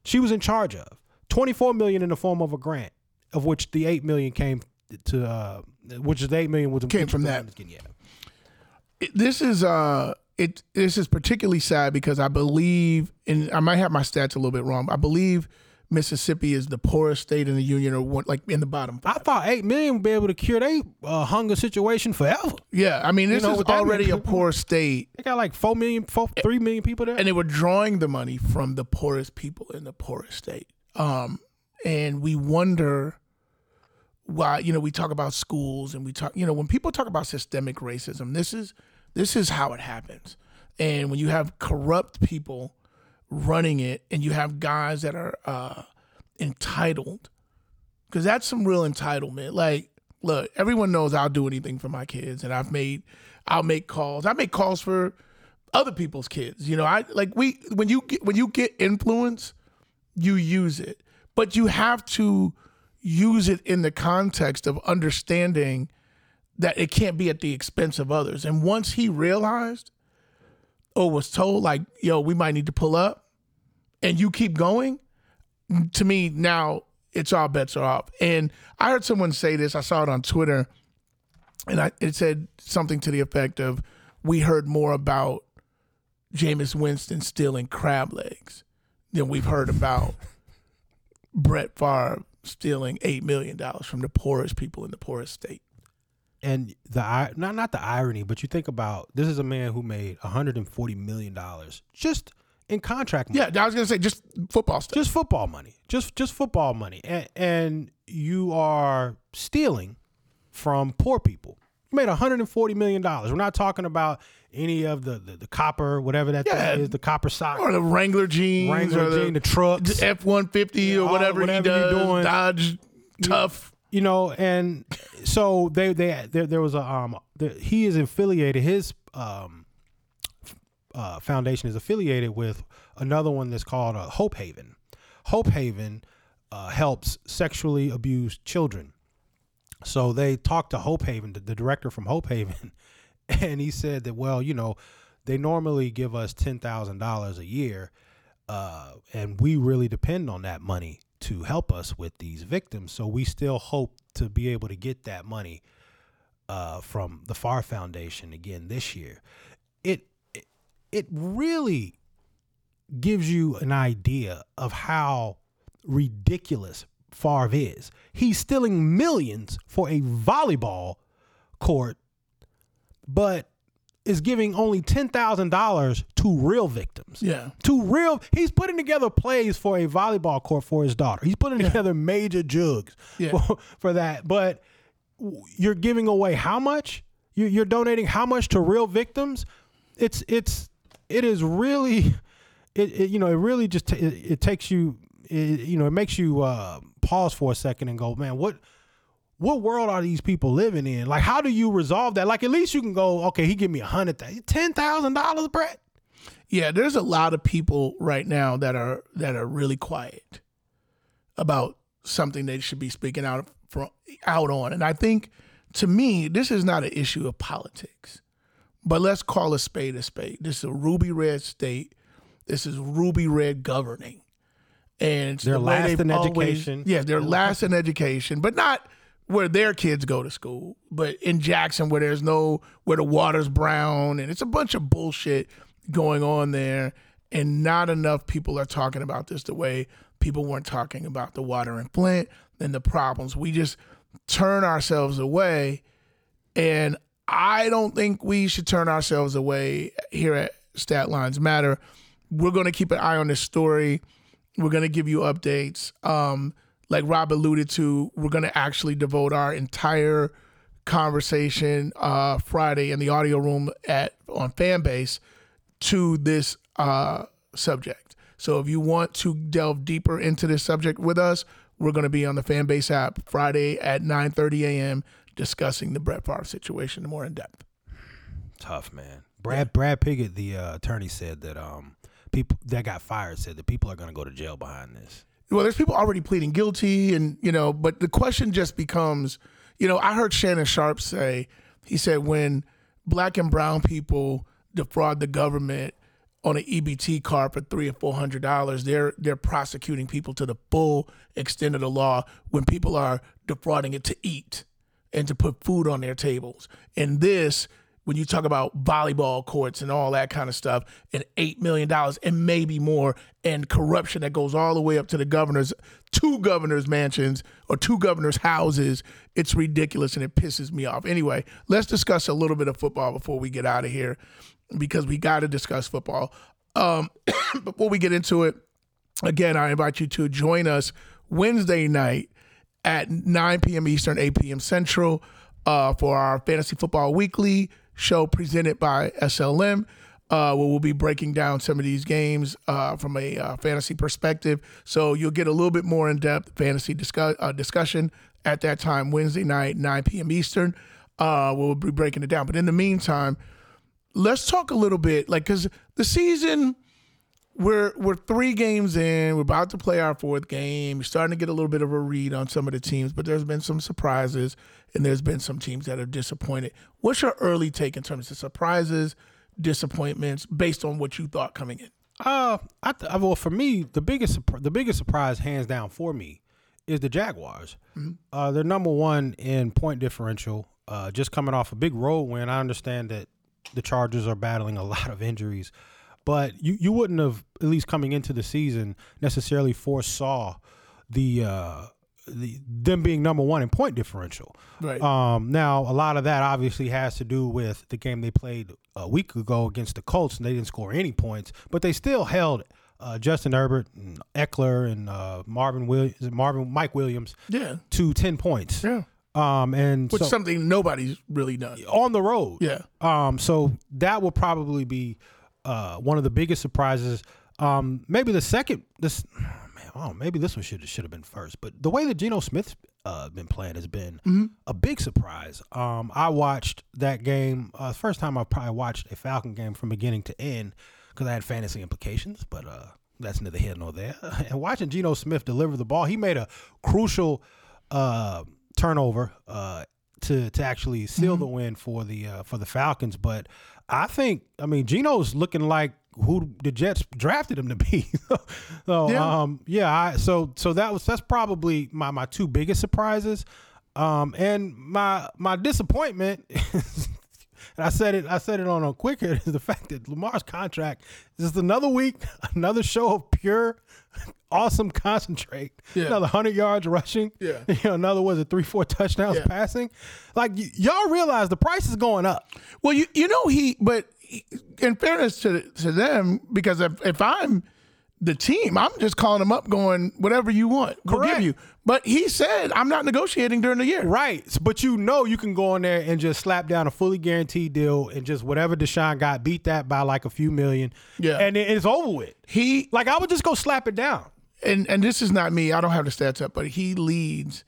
C: She was in charge of 24 million in the form of a grant, of which the 8 million came to, uh, which is the 8 million was
B: Came from that.
C: Yeah.
B: This is uh it this is particularly sad because I believe and I might have my stats a little bit wrong. I believe Mississippi is the poorest state in the union or one, like in the bottom
C: I thought 8 million would be able to cure their uh, hunger situation forever.
B: Yeah, I mean this
C: know
B: is already a poor state
C: They got like four million, four, three million people there.
B: and they were drawing the money from the poorest people in the poorest state. Um, and we wonder why. You know, we talk about schools and we talk. You know, when people talk about systemic racism, this is this is how it happens. And when you have corrupt people running it, and you have guys that are uh, entitled, because that's some real entitlement. Like, look, everyone knows I'll do anything for my kids, and I've made, I'll make calls. I make calls for other people's kids. You know, I like we when you get when you get influence, you use it, but you have to use it in the context of understanding that it can't be at the expense of others. And once he realized or was told like, yo, we might need to pull up and you keep going, to me now it's all bets are off. And I heard someone say this, I saw it on Twitter, and I, it said something to the effect of, we heard more about Jameis Winston stealing crab legs than we've heard about Brett Favre stealing $8 million from the poorest people in the poorest state.
C: And the i- not not the irony, but you think about this is a man who made 140 million dollars just in contract money.
B: Yeah, I was going to say just football stuff.
C: just football money, just just football money, and, and you are stealing from poor people. You made 140 million dollars. We're not talking about any of the the, the copper, whatever that
B: Yeah.
C: thing is, the copper sock,
B: or the Wrangler jeans,
C: Wrangler
B: or the,
C: jean, the trucks.
B: F one fifty or whatever,
C: whatever
B: he does.
C: doing.
B: Dodge tough.
C: You know, and so they they there, there was a um the, he is affiliated his um uh, foundation is affiliated with another one that's called uh, Hope Haven. Hope Haven uh, helps sexually abused children. So they talked to Hope Haven, the, the director from Hope Haven, and he said that well, you know, they normally give us ten thousand dollars a year, uh, and we really depend on that money to help us with these victims. So we still hope to be able to get that money uh, from the Favre Foundation again this year. It it, really gives you an idea of how ridiculous Favre is. He's stealing millions for a volleyball court, but is giving only ten thousand dollars to real victims.
B: Yeah,
C: to real he's putting together plays for a volleyball court for his daughter. He's putting together major jugs
B: Yeah.
C: for, for that. But you're giving away how much? You, you're donating how much to real victims? It's it's it is really it, it you know it really just ta- it, it takes you it, you know it makes you uh, pause for a second and go man what what world are these people living in? Like, how do you resolve that? Like, at least you can go, okay, he give me a hundred thousand, ten thousand dollars, Brett.
B: Yeah, there's a lot of people right now that are that are really quiet about something they should be speaking out from out on. And I think to me, this is not an issue of politics. But let's call a spade a spade. This is a ruby red state. This is ruby red governing. And
C: they're
B: the
C: last in always, education.
B: Yeah, they're last in education, but not where their kids go to school, but in Jackson where there's no where the water's brown and it's a bunch of bullshit going on there and not enough people are talking about this the way people weren't talking about the water in Flint and the problems. We just turn ourselves away and I don't think we should turn ourselves away here at Stat Lines Matter. We're going to keep an eye on this story. We're going to give you updates. Um, like Rob alluded to, we're going to actually devote our entire conversation uh, Friday in the audio room at on Fanbase to this uh, subject. So if you want to delve deeper into this subject with us, we're going to be on the Fanbase app Friday at 9:30 a.m. discussing the Brett Favre situation more in depth.
C: Tough man. Brad Brad Pigott, the uh, attorney, said that um, people that got fired said that people are going to go to jail behind this
B: well, there's people already pleading guilty, and you know, but the question just becomes, you know, I heard Shannon Sharpe say, he said when black and brown people defraud the government on an EBT card for three or four hundred dollars, they're they're prosecuting people to the full extent of the law when people are defrauding it to eat and to put food on their tables. And this when you talk about volleyball courts and all that kind of stuff, and $8 million and maybe more, and corruption that goes all the way up to the governor's, two governor's mansions or two governor's houses, it's ridiculous and it pisses me off. Anyway, let's discuss a little bit of football before we get out of here because we got to discuss football. Um, before we get into it, again, I invite you to join us Wednesday night at 9 p.m. Eastern, 8 p.m. Central uh, for our Fantasy Football Weekly show presented by SLM. Uh, where we'll be breaking down some of these games uh, from a uh, fantasy perspective. So you'll get a little bit more in depth fantasy discuss, uh, discussion at that time, Wednesday night, 9 p.m. Eastern. Uh, we'll be breaking it down. But in the meantime, let's talk a little bit, like, because the season we're we're three games in. We're about to play our fourth game. We're starting to get a little bit of a read on some of the teams, but there's been some surprises and there's been some teams that are disappointed. What's your early take in terms of surprises, disappointments, based on what you thought coming in?
C: Uh, I th- well for me the biggest the biggest surprise, hands down, for me, is the Jaguars. Mm-hmm. Uh, they're number one in point differential. Uh, just coming off a big road win. I understand that the Chargers are battling a lot of injuries. But you, you wouldn't have at least coming into the season necessarily foresaw the uh, the them being number one in point differential.
B: Right.
C: Um, now a lot of that obviously has to do with the game they played a week ago against the Colts, and they didn't score any points, but they still held uh, Justin Herbert and Ekeler and uh, Marvin Williams, Marvin Mike Williams,
B: yeah.
C: to ten points.
B: Yeah.
C: Um, and
B: which
C: so,
B: something nobody's really done
C: on the road.
B: Yeah.
C: Um, so that will probably be uh, one of the biggest surprises. Um, maybe the second this man, oh, maybe this one should should have been first. But the way that Geno Smith's uh, been playing has been mm-hmm. a big surprise. Um, I watched that game uh, first time I probably watched a Falcon game from beginning to end because I had fantasy implications, but uh, that's neither here nor there. and watching Geno Smith deliver the ball, he made a crucial uh, turnover uh, to to actually seal mm-hmm. the win for the uh, for the Falcons. But I think, I mean, Geno's looking like who the Jets drafted him to be. so, yeah. um, yeah. I, so, so that was that's probably my my two biggest surprises. Um, and my my disappointment. and I said it. I said it on a quicker is the fact that Lamar's contract is just another week, another show of pure awesome concentrate. Yeah. Another hundred yards rushing.
B: Yeah.
C: You know, another was it three, four touchdowns yeah. passing. Like y- y'all realize the price is going up.
B: Well, you you know he, but in fairness to to them, because if if I'm the team, I'm just calling them up, going whatever you want, we'll give you. But he said I'm not negotiating during the year.
C: Right, but you know you can go in there and just slap down a fully guaranteed deal and just whatever Deshaun got, beat that by like a few million.
B: Yeah,
C: and it's over with.
B: He
C: like I would just go slap it down
B: and and this is not me. I don't have the stats up, but he leads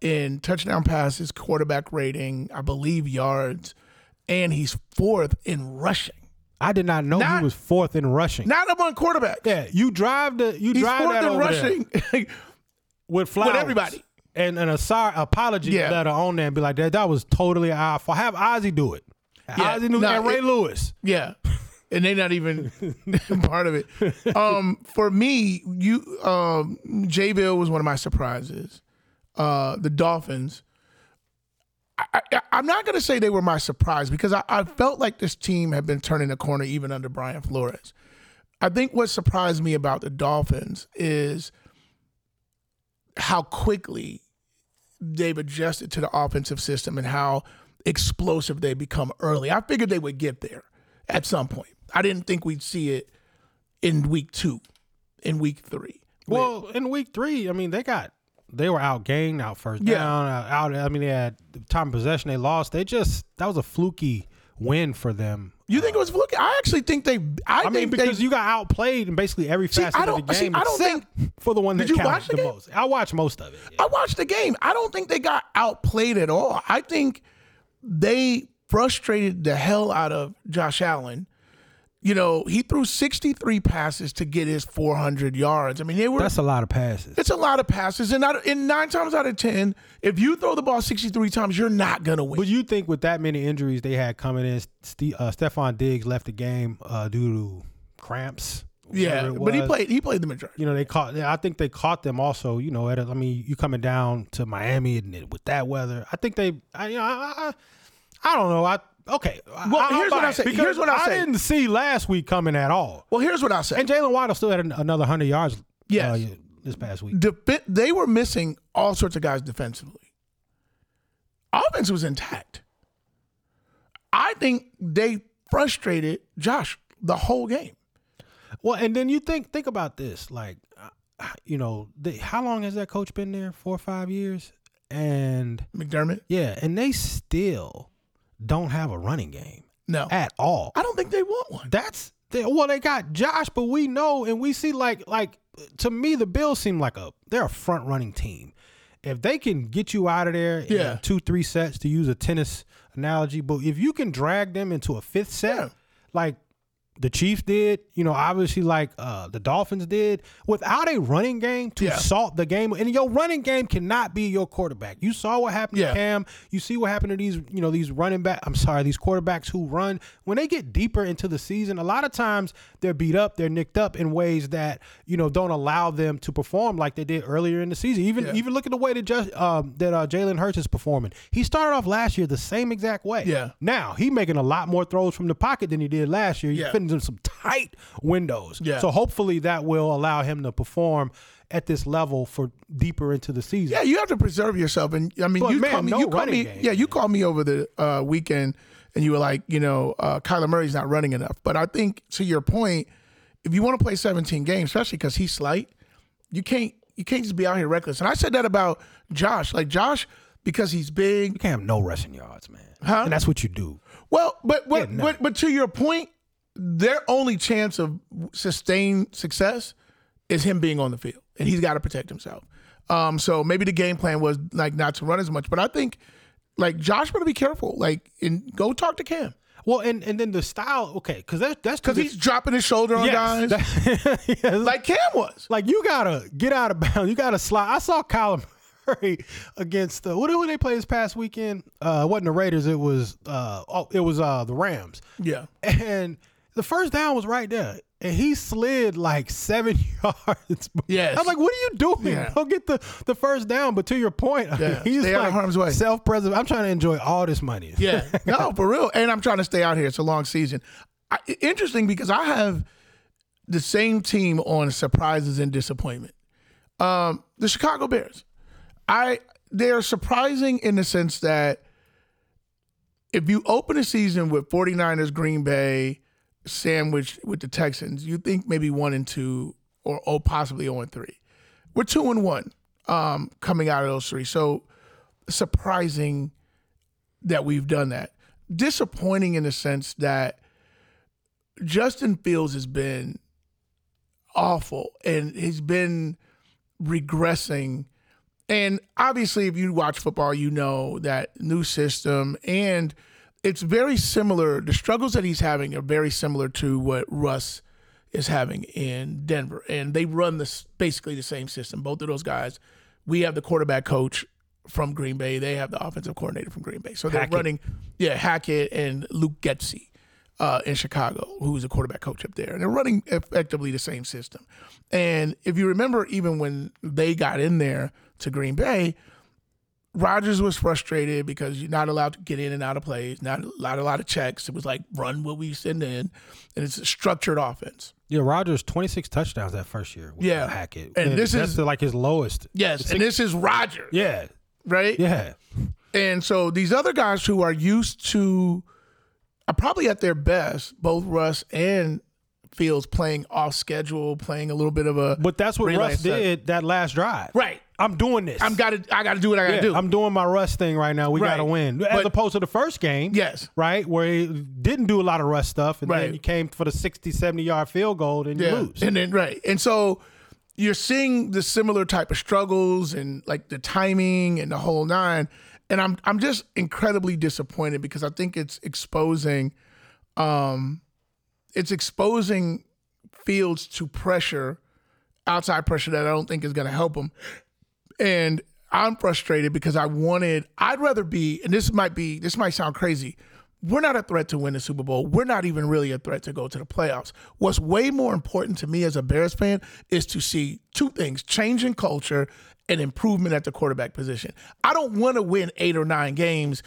B: in touchdown passes, quarterback rating, I believe yards, and he's fourth in rushing.
C: I did not know
B: Not-
C: he was fourth in rushing.
B: Not among quarterbacks.
C: yeah, you drive the you
B: He's
C: drive
B: fourth
C: that
B: in rushing.
C: with flowers with
B: everybody.
C: and an sorry apology
B: Yeah.
C: letter on there and be like that. That was totally our fault. Have Ozzie do it.
B: Yeah,
C: Ozzie knew
B: no,
C: and Ray
B: it-
C: Lewis.
B: Yeah. And they're not even part of it. Um, for me, you um Bill was one of my surprises. Uh the Dolphins. I, I'm not gonna say they were my surprise because I, I felt like this team had been turning the corner even under Brian Flores. I think what surprised me about the Dolphins is how quickly they've adjusted to the offensive system and how explosive they become early. I figured they would get there at some point. I didn't think we'd see it in week two, in week three.
C: Well, in week three, I mean, they got they were outgained, out first
B: Yeah.
C: down, out. I mean, they had time possession. They lost. They just that was a fluky win for them.
B: You think it was fluky? I actually think they. I,
C: I mean, because
B: they,
C: you got outplayed in basically every
B: See,
C: facet
B: I
C: of the
B: don't- see,
C: game.
B: I don't
C: except for the one that
B: Did you
C: counted
B: watch the
C: the most. I watched most of it. yeah.
B: I watched the game. I don't think they got outplayed at all. I think they frustrated the hell out of Josh Allen. You know, he threw 63 passes to get his 400 yards. I mean, they were
C: That's a lot of passes.
B: It's a lot of passes, and not, and nine times out of ten, if you throw the ball sixty three times, you're not gonna win.
C: But you think with that many injuries they had coming in, Ste uh, Stefon Diggs left the game uh, due to cramps.
B: yeah, but he played. He played the majority.
C: You know, they caught. I think they caught them also. You know, at a, I mean, you coming down to Miami and with that weather. I think they. I, you know, I, I, I don't know. I okay.
B: Well,
C: I,
B: here's what I say- here's what I say.
C: didn't see last week coming at all.
B: Well, here's what I say.
C: And Jaylen Waddle still had an, another hundred yards.
B: Yes.
C: uh, this past week.
B: They were missing all sorts of guys defensively. Offense was intact. I think they frustrated Josh the whole game.
C: Well, and then you think think about this, like, uh, you know, they, how long has that coach been there? Four or five years, and
B: McDermott,
C: yeah, and they still don't have a running game
B: no,
C: at all.
B: I don't think they want one.
C: That's they, well, they got Josh, but we know and we see like like to me the Bills seem like a they're a front running team. If they can get you out of there in
B: Yeah.
C: two three sets to use a tennis analogy, but if you can drag them into a fifth set,
B: Yeah.
C: like the Chiefs did, you know, obviously like uh, the Dolphins did, without a running game to
B: Yeah.
C: salt the game, and your running game cannot be your quarterback. You saw what happened
B: Yeah.
C: to Cam. You see what happened to these, you know, these running back. I'm sorry, these quarterbacks who run when they get deeper into the season. A lot of times they're beat up, they're nicked up in ways that you know don't allow them to perform like they did earlier in the season. Even
B: Yeah.
C: even look at the way that just um, that uh, Jalen Hurts is performing. He started off last year the same exact way.
B: Yeah.
C: Now he making a lot more throws from the pocket than he did last year.
B: Yeah.
C: In some tight windows.
B: Yeah.
C: So hopefully that will allow him to perform at this level for deeper into the season.
B: Yeah, you have to preserve yourself, and I mean,
C: But,
B: you
C: man,
B: called me.
C: no
B: you
C: running
B: me.
C: game.
B: Yeah, you called me over the uh, weekend, and you were like, you know, uh, Kyler Murray's not running enough. But I think to your point, if you want to play 17 games, especially because he's slight, you can't you can't just be out here reckless. And I said that about Josh. Like Josh, because he's big.
C: You can't have no rushing yards, man.
B: Huh?
C: And that's what you do.
B: Well, but but,
C: Yeah, no.
B: but but to your point, their only chance of sustained success is him being on the field, and he's got to protect himself. Um, so maybe the game plan was like not to run as much, but I think like Josh better be careful. Like, and go talk to Cam
C: Well, and and then the style, okay, because that's that's
B: because he's dropping his shoulder on guys
C: Yes. Yes.
B: like Cam was.
C: Like you gotta get out of bounds. You gotta slide. I saw Kyler Murray against the what did they play this past weekend? Uh, it wasn't the Raiders. It was uh oh, it was uh the Rams.
B: Yeah,
C: And the first down was right there. And he slid like seven yards.
B: Yes.
C: I'm like, what are you doing?
B: Yeah.
C: Don't get the, the first down. But to your point, I mean,
B: Yeah,
C: he's
B: stay out of
C: like
B: harm's way.
C: self preservation. I'm trying to enjoy all this money.
B: yeah, no, for real. And I'm trying to stay out here. It's a long season. I, interesting because I have the same team on surprises and disappointment. Um, the Chicago Bears. I they're surprising in the sense that if you open a season with 49ers, Green Bay, sandwiched with the Texans, you think maybe one and two or oh possibly 0 and three. We're two and one um, coming out of those three. So surprising that we've done that. Disappointing in the sense that Justin Fields has been awful and he's been regressing. And obviously, if you watch football, you know that new system and it's very similar. The struggles that he's having are very similar to what Russ is having in Denver, and they run this basically the same system. Both of those guys. We have the quarterback coach from Green Bay. They have the offensive coordinator from Green Bay. So they're
C: Hackett.
B: running, yeah, Hackett and Luke Getsy uh, in Chicago, who's a quarterback coach up there. And they're running effectively the same system. And if you remember, even when they got in there to Green Bay, Rodgers was frustrated because you're not allowed to get in and out of plays, not allowed a lot of checks. It was like run what we send in, and it's a structured offense.
C: Yeah, Rodgers twenty six touchdowns that first year. With
B: Yeah.
C: Hackett,
B: And this
C: that's
B: is-
C: like his lowest.
B: Yes, and this is Rodgers,
C: Yeah,
B: right?
C: yeah.
B: And so these other guys who are used to are probably at their best, both Russ and Fields playing off schedule, playing a little bit of a
C: But that's what Russ
B: set.
C: did that last drive.
B: Right.
C: I'm doing this.
B: I'm got to I got to do what I got to
C: Yeah,
B: do.
C: I'm doing my Russ thing right now. We
B: Right.
C: got to win. As
B: But-
C: opposed to the first game.
B: yes.
C: Right? Where he didn't do a lot of Russ stuff. And
B: Right.
C: then you came for the 60, 70 yard field goal and you lose.
B: And then right. And so you're seeing the similar type of struggles and like the timing and the whole nine. And I'm I'm just incredibly disappointed because I think it's exposing um it's exposing Fields to pressure, outside pressure that I don't think is gonna help him. And I'm frustrated because I wanted I'd rather be and this might be this might sound crazy. We're not a threat to win the Super Bowl. We're not even really a threat to go to the playoffs. What's way more important to me as a Bears fan is to see two things change in culture and improvement at the quarterback position. I don't want to win eight or nine games,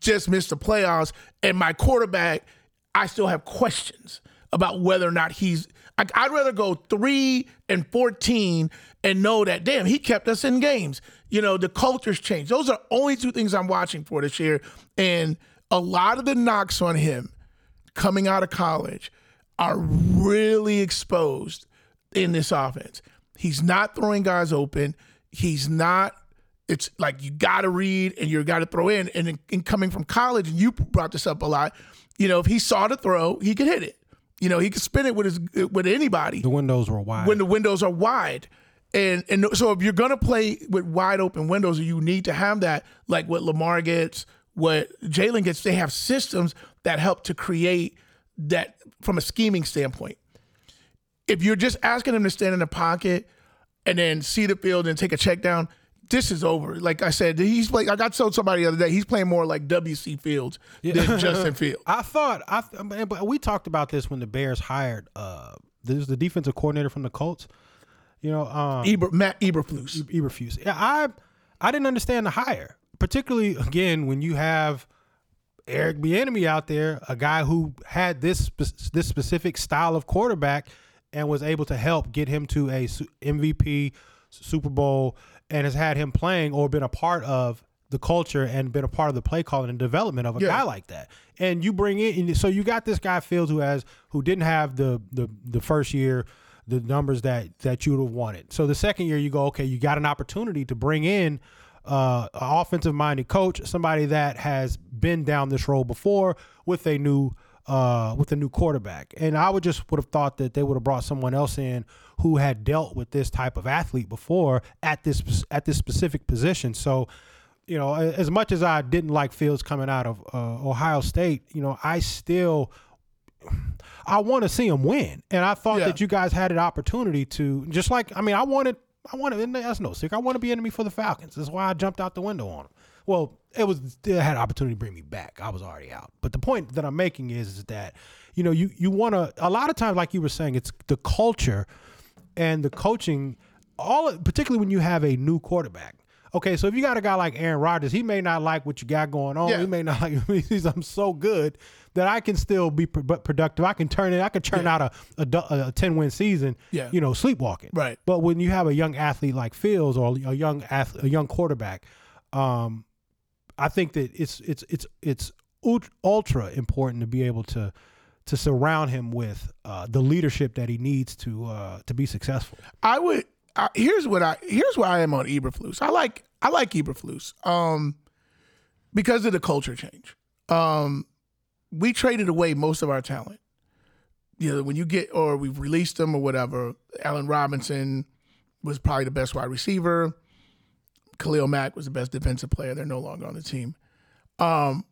B: just miss the playoffs, and my quarterback, I still have questions about whether or not he's. Like, I'd rather go three and 14 and know that, damn, he kept us in games. You know, the culture's changed. Those are only two things I'm watching for this year. And a lot of the knocks on him coming out of college are really exposed in this offense. He's not throwing guys open. He's not. It's like you got to read and you got to throw in. And in, in coming from college, and you brought this up a lot. You know, if he saw the throw, he could hit it. You know, he could spin it with his with anybody
C: the windows were wide.
B: when the windows are wide. And and so if you're gonna play with wide open windows, you need to have that, like what Lamar gets, what Jalen gets. They have systems that help to create that from a scheming standpoint. If you're just asking him to stand in the pocket and then see the field and take a check down, this is over. Like I said, he's like I got told somebody the other day, he's playing more like WC Fields than Justin Fields.
C: I thought I but we talked about this when the Bears hired uh this is the defensive coordinator from the Colts. You know, um
B: Eber, Matt Eberflus.
C: Eberflus. Yeah, I I didn't understand the hire, particularly again when you have Eric Bieniemy out there, a guy who had this this specific style of quarterback and was able to help get him to a MVP, Super Bowl, and has had him playing or been a part of the culture and been a part of the play calling and development of a
B: Yeah.
C: guy like that. And you bring in, and so you got this guy Fields who has who didn't have the the the first year the numbers that that you would have wanted. So the second year you go, okay, you got an opportunity to bring in uh, an offensive minded coach, somebody that has been down this road before with a new uh, with a new quarterback. And I would just would have thought that they would have brought someone else in who had dealt with this type of athlete before at this at this specific position. So you know, as much as I didn't like Fields coming out of uh, Ohio State, you know, I still I want to see him win, and I thought
B: Yeah.
C: that you guys had an opportunity to just like I mean, I wanted I wanted and that's no secret. I want to Bieniemy for the Falcons. That's why I jumped out the window on him. Well, it was it had an opportunity to bring me back. I was already out. But the point that I'm making is, is that you know you you want to a lot of times like you were saying it's the culture and the coaching all particularly when you have a new quarterback. Okay, so if you got a guy like Aaron Rodgers, he may not like what you got going on.
B: Yeah.
C: He may not like. He's I'm so good that I can still be pro- productive. I can turn it. I can turn out a a, a ten win season.
B: Yeah.
C: you know, sleepwalking.
B: Right.
C: But when you have a young athlete like Fields or a young ath- a young quarterback, um, I think that it's it's it's it's ultra important to be able to to surround him with uh, the leadership that he needs to uh, to be successful.
B: I would. I, here's what I. Here's where I am on Eberflus. I like. I like Eberflus. Um, because of the culture change. Um, we traded away most of our talent. You know, when you get or we've released them or whatever. Allen Robinson was probably the best wide receiver. Khalil Mack was the best defensive player. They're no longer on the team. Um,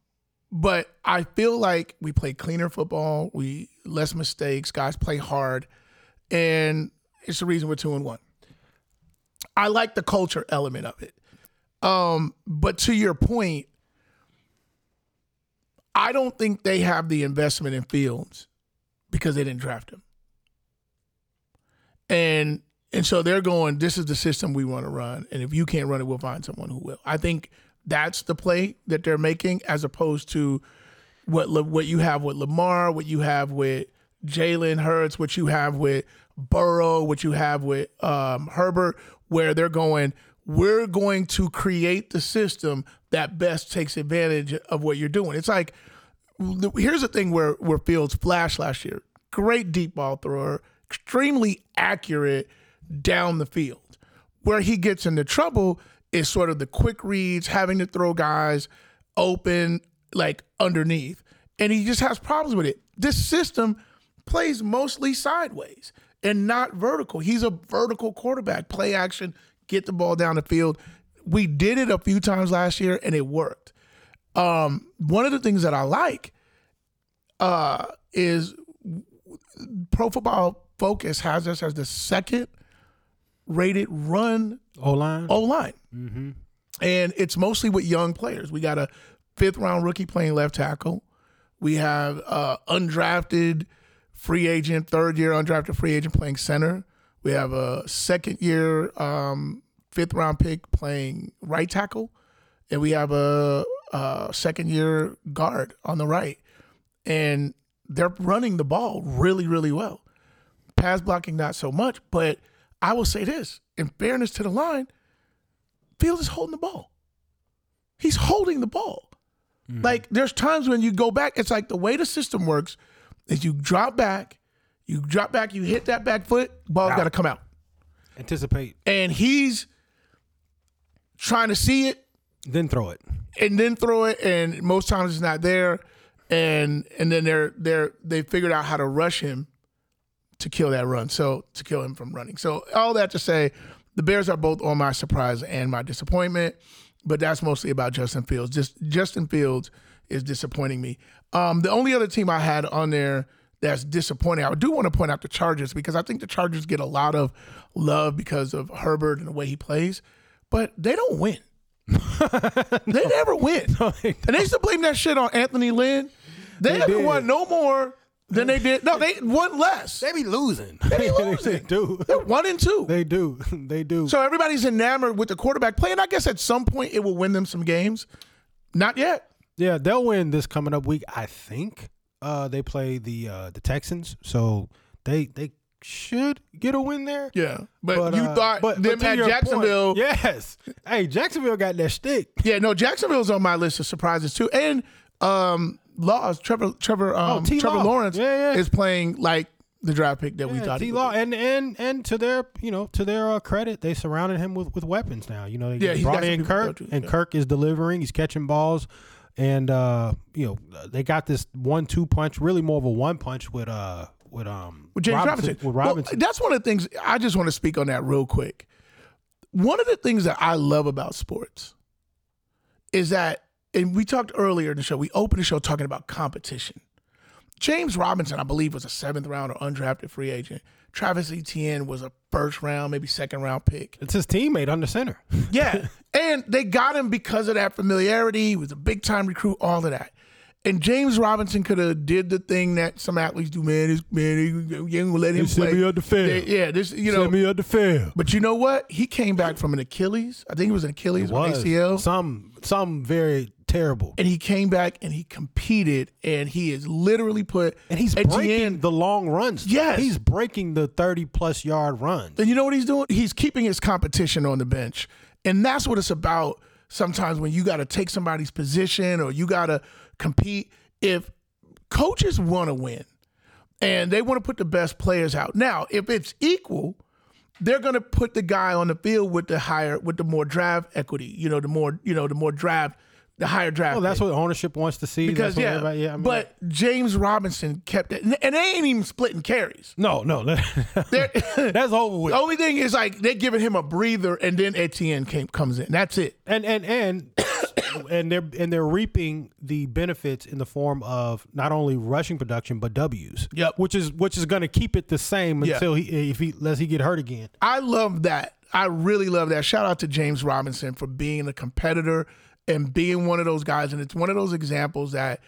B: but I feel like we play cleaner football. We less mistakes. Guys play hard, and it's the reason we're two and one. I like the culture element of it. Um, but to your point, I don't think they have the investment in Fields because they didn't draft him. And and so they're going, this is the system we want to run. And if you can't run it, we'll find someone who will. I think that's the play that they're making as opposed to what what you have with Lamar, what you have with Jalen Hurts, what you have with Burrow, what you have with um, Herbert, where they're going, we're going to create the system that best takes advantage of what you're doing. It's like here's the thing where where Fields flashed last year. Great deep ball thrower, extremely accurate down the field. Where he gets into trouble is sort of the quick reads, having to throw guys open like underneath. And he just has problems with it. This system plays mostly sideways and not vertical. He's a vertical quarterback. Play action, get the ball down the field. We did it a few times last year and it worked. Um, one of the things that I like uh, is Pro Football Focus has us as the second rated run
C: O line.
B: O line. And it's mostly with young players. We got a fifth round rookie playing left tackle. We have uh, undrafted free agent, third year undrafted free agent playing center. We have a second year um, fifth round pick playing right tackle. And we have a, a second year guard on the right. And they're running the ball really, really well. Pass blocking, not so much. But I will say this in fairness to the line, Fields is holding the ball. He's holding the ball. Mm. Like there's times when you go back, it's like the way the system works is you drop back, you drop back, you hit that back foot, ball's got to come out.
C: Anticipate,
B: And he's trying to see it
C: then throw it.
B: and then throw it and most times it's not there and and then they're they're they figured out how to rush him to kill that run so to kill him from running so all that to say the bears are both on my surprise and my disappointment but that's mostly about justin fields just justin fields is disappointing me um the only other team i had on there that's disappointing i do want to point out the chargers because i think the chargers get a lot of love because of herbert and the way he plays but they don't win they never win. and they used to blame that shit on Anthony Lynn. They, haven't
C: did.
B: won no more than they did. No, they won less.
C: They be losing.
B: They be
C: they
B: losing.
C: do.
B: They're one and two.
C: They do. They do.
B: so everybody's enamored with the quarterback play, and I guess at some point it will win them some games. Not yet.
C: Yeah, they'll win this coming up week. I think uh, they play the uh, the Texans, so they they should get a win there.
B: Yeah, but, you
C: uh,
B: thought
C: but-
B: them
C: but
B: at Jacksonville.
C: point, yes. Hey, Jacksonville got that stick.
B: Yeah, no, Jacksonville's on my list of surprises too. And um Laws, Trevor Trevor um
C: Oh,
B: Trevor Lawrence
C: Yeah, yeah.
B: is playing like the draft pick that we thought he
C: T Law and and and to their you know to their uh, credit, they surrounded him with, with weapons now. You know, they
B: Yeah, got
C: brought in Kirk,
B: to,
C: and
B: yeah.
C: Kirk is delivering. He's catching balls, and uh, you know they got this one two punch, really more of a one punch with uh with um
B: with James Robinson.
C: With
B: Well,
C: Robinson,
B: that's one of the things I just want to speak on that real quick. One of the things that I love about sports is that, and we talked earlier in the show, we opened the show talking about competition. James Robinson, I believe, was a seventh round or undrafted free agent. Travis Etienne was a first round, maybe second round pick.
C: it's his teammate under center.
B: Yeah. and they got him because of that familiarity. He was a big time recruit, all of that. And James Robinson could have did the thing that some athletes do, man. This man, you ain't gonna let him
C: sent
B: play.
C: me up the.
B: They- yeah, this you know.
C: Send me up the field.
B: But you know what? He came back from an Achilles. I think it was an Achilles or
C: Was
B: ACL.
C: some some very terrible.
B: And he came back and he competed and he has literally put
C: And he's
B: Etienne-
C: breaking the long runs.
B: Yes.
C: He's breaking the 30 plus yard runs.
B: And you know what he's doing? He's keeping his competition on the bench. And that's what it's about sometimes when you got to take somebody's position or you got to compete. If coaches want to win and they want to put the best players out. Now, if it's equal, they're going to put the guy on the field with the higher with the more draft equity, you know, the more, you know, the more draft the higher draft.
C: Well, that's
B: pick.
C: what ownership wants to see.
B: because
C: that's what
B: yeah,
C: yeah. I mean,
B: but James Robinson kept it, and they ain't even splitting carries.
C: no, no, that's over with.
B: The only thing is like they're giving him a breather, and then Etienne came comes in. That's it.
C: And and and and they're and they're reaping the benefits in the form of not only rushing production but W's.
B: Yep.
C: Which is which is going to keep it the same
B: Yeah.
C: until he if he lets he get hurt again.
B: I love that. I really love that. Shout out to James Robinson for being a competitor and being one of those guys. And it's one of those examples that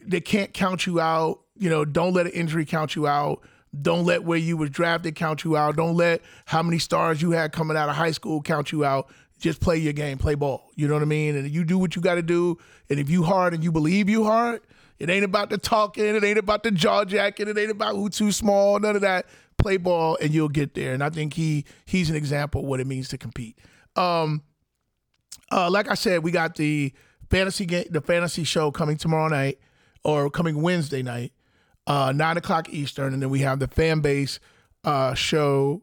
B: they can't count you out. You know, don't let an injury count you out. Don't let where you was drafted count you out. Don't let how many stars you had coming out of high school count you out. Just play your game, play ball. You know what I mean? And you do what you got to do. And if you hard and you believe you hard, it ain't about the talking. It ain't about the jaw jacking. It ain't about who too small. None of that. Play ball and you'll get there. And I think he he's an example of what it means to compete. Um, uh, like I said, we got the fantasy game, the fantasy show coming tomorrow night or coming Wednesday night, uh, nine o'clock Eastern, and then we have the fan base uh, show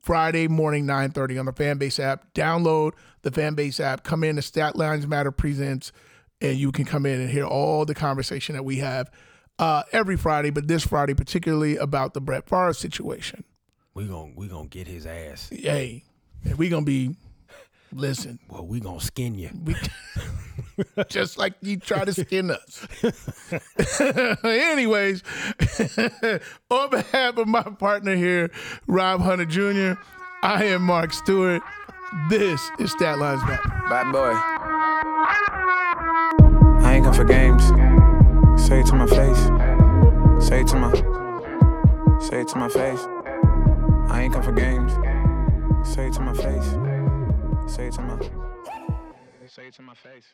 B: Friday morning nine thirty on the fan base app. Download the fan base app. Come in. The Stat Lines Matter presents, and you can come in and hear all the conversation that we have uh, every Friday, but this Friday particularly about the Brett Favre situation.
C: We gonna we gonna get his ass.
B: Hey, and we gonna be listen.
C: Well, we gonna skin you.
B: We, just like you try to skin us. Anyways, on behalf of my partner here, Rob Hunter Jr., I am Mark Stewart. This is Stat Lines Back.
A: Bad boy. I ain't come for games. Say it to my face. Say it to my. Say it to my face. I ain't come for games. Say it to my face. Say it to my. Say it to my face.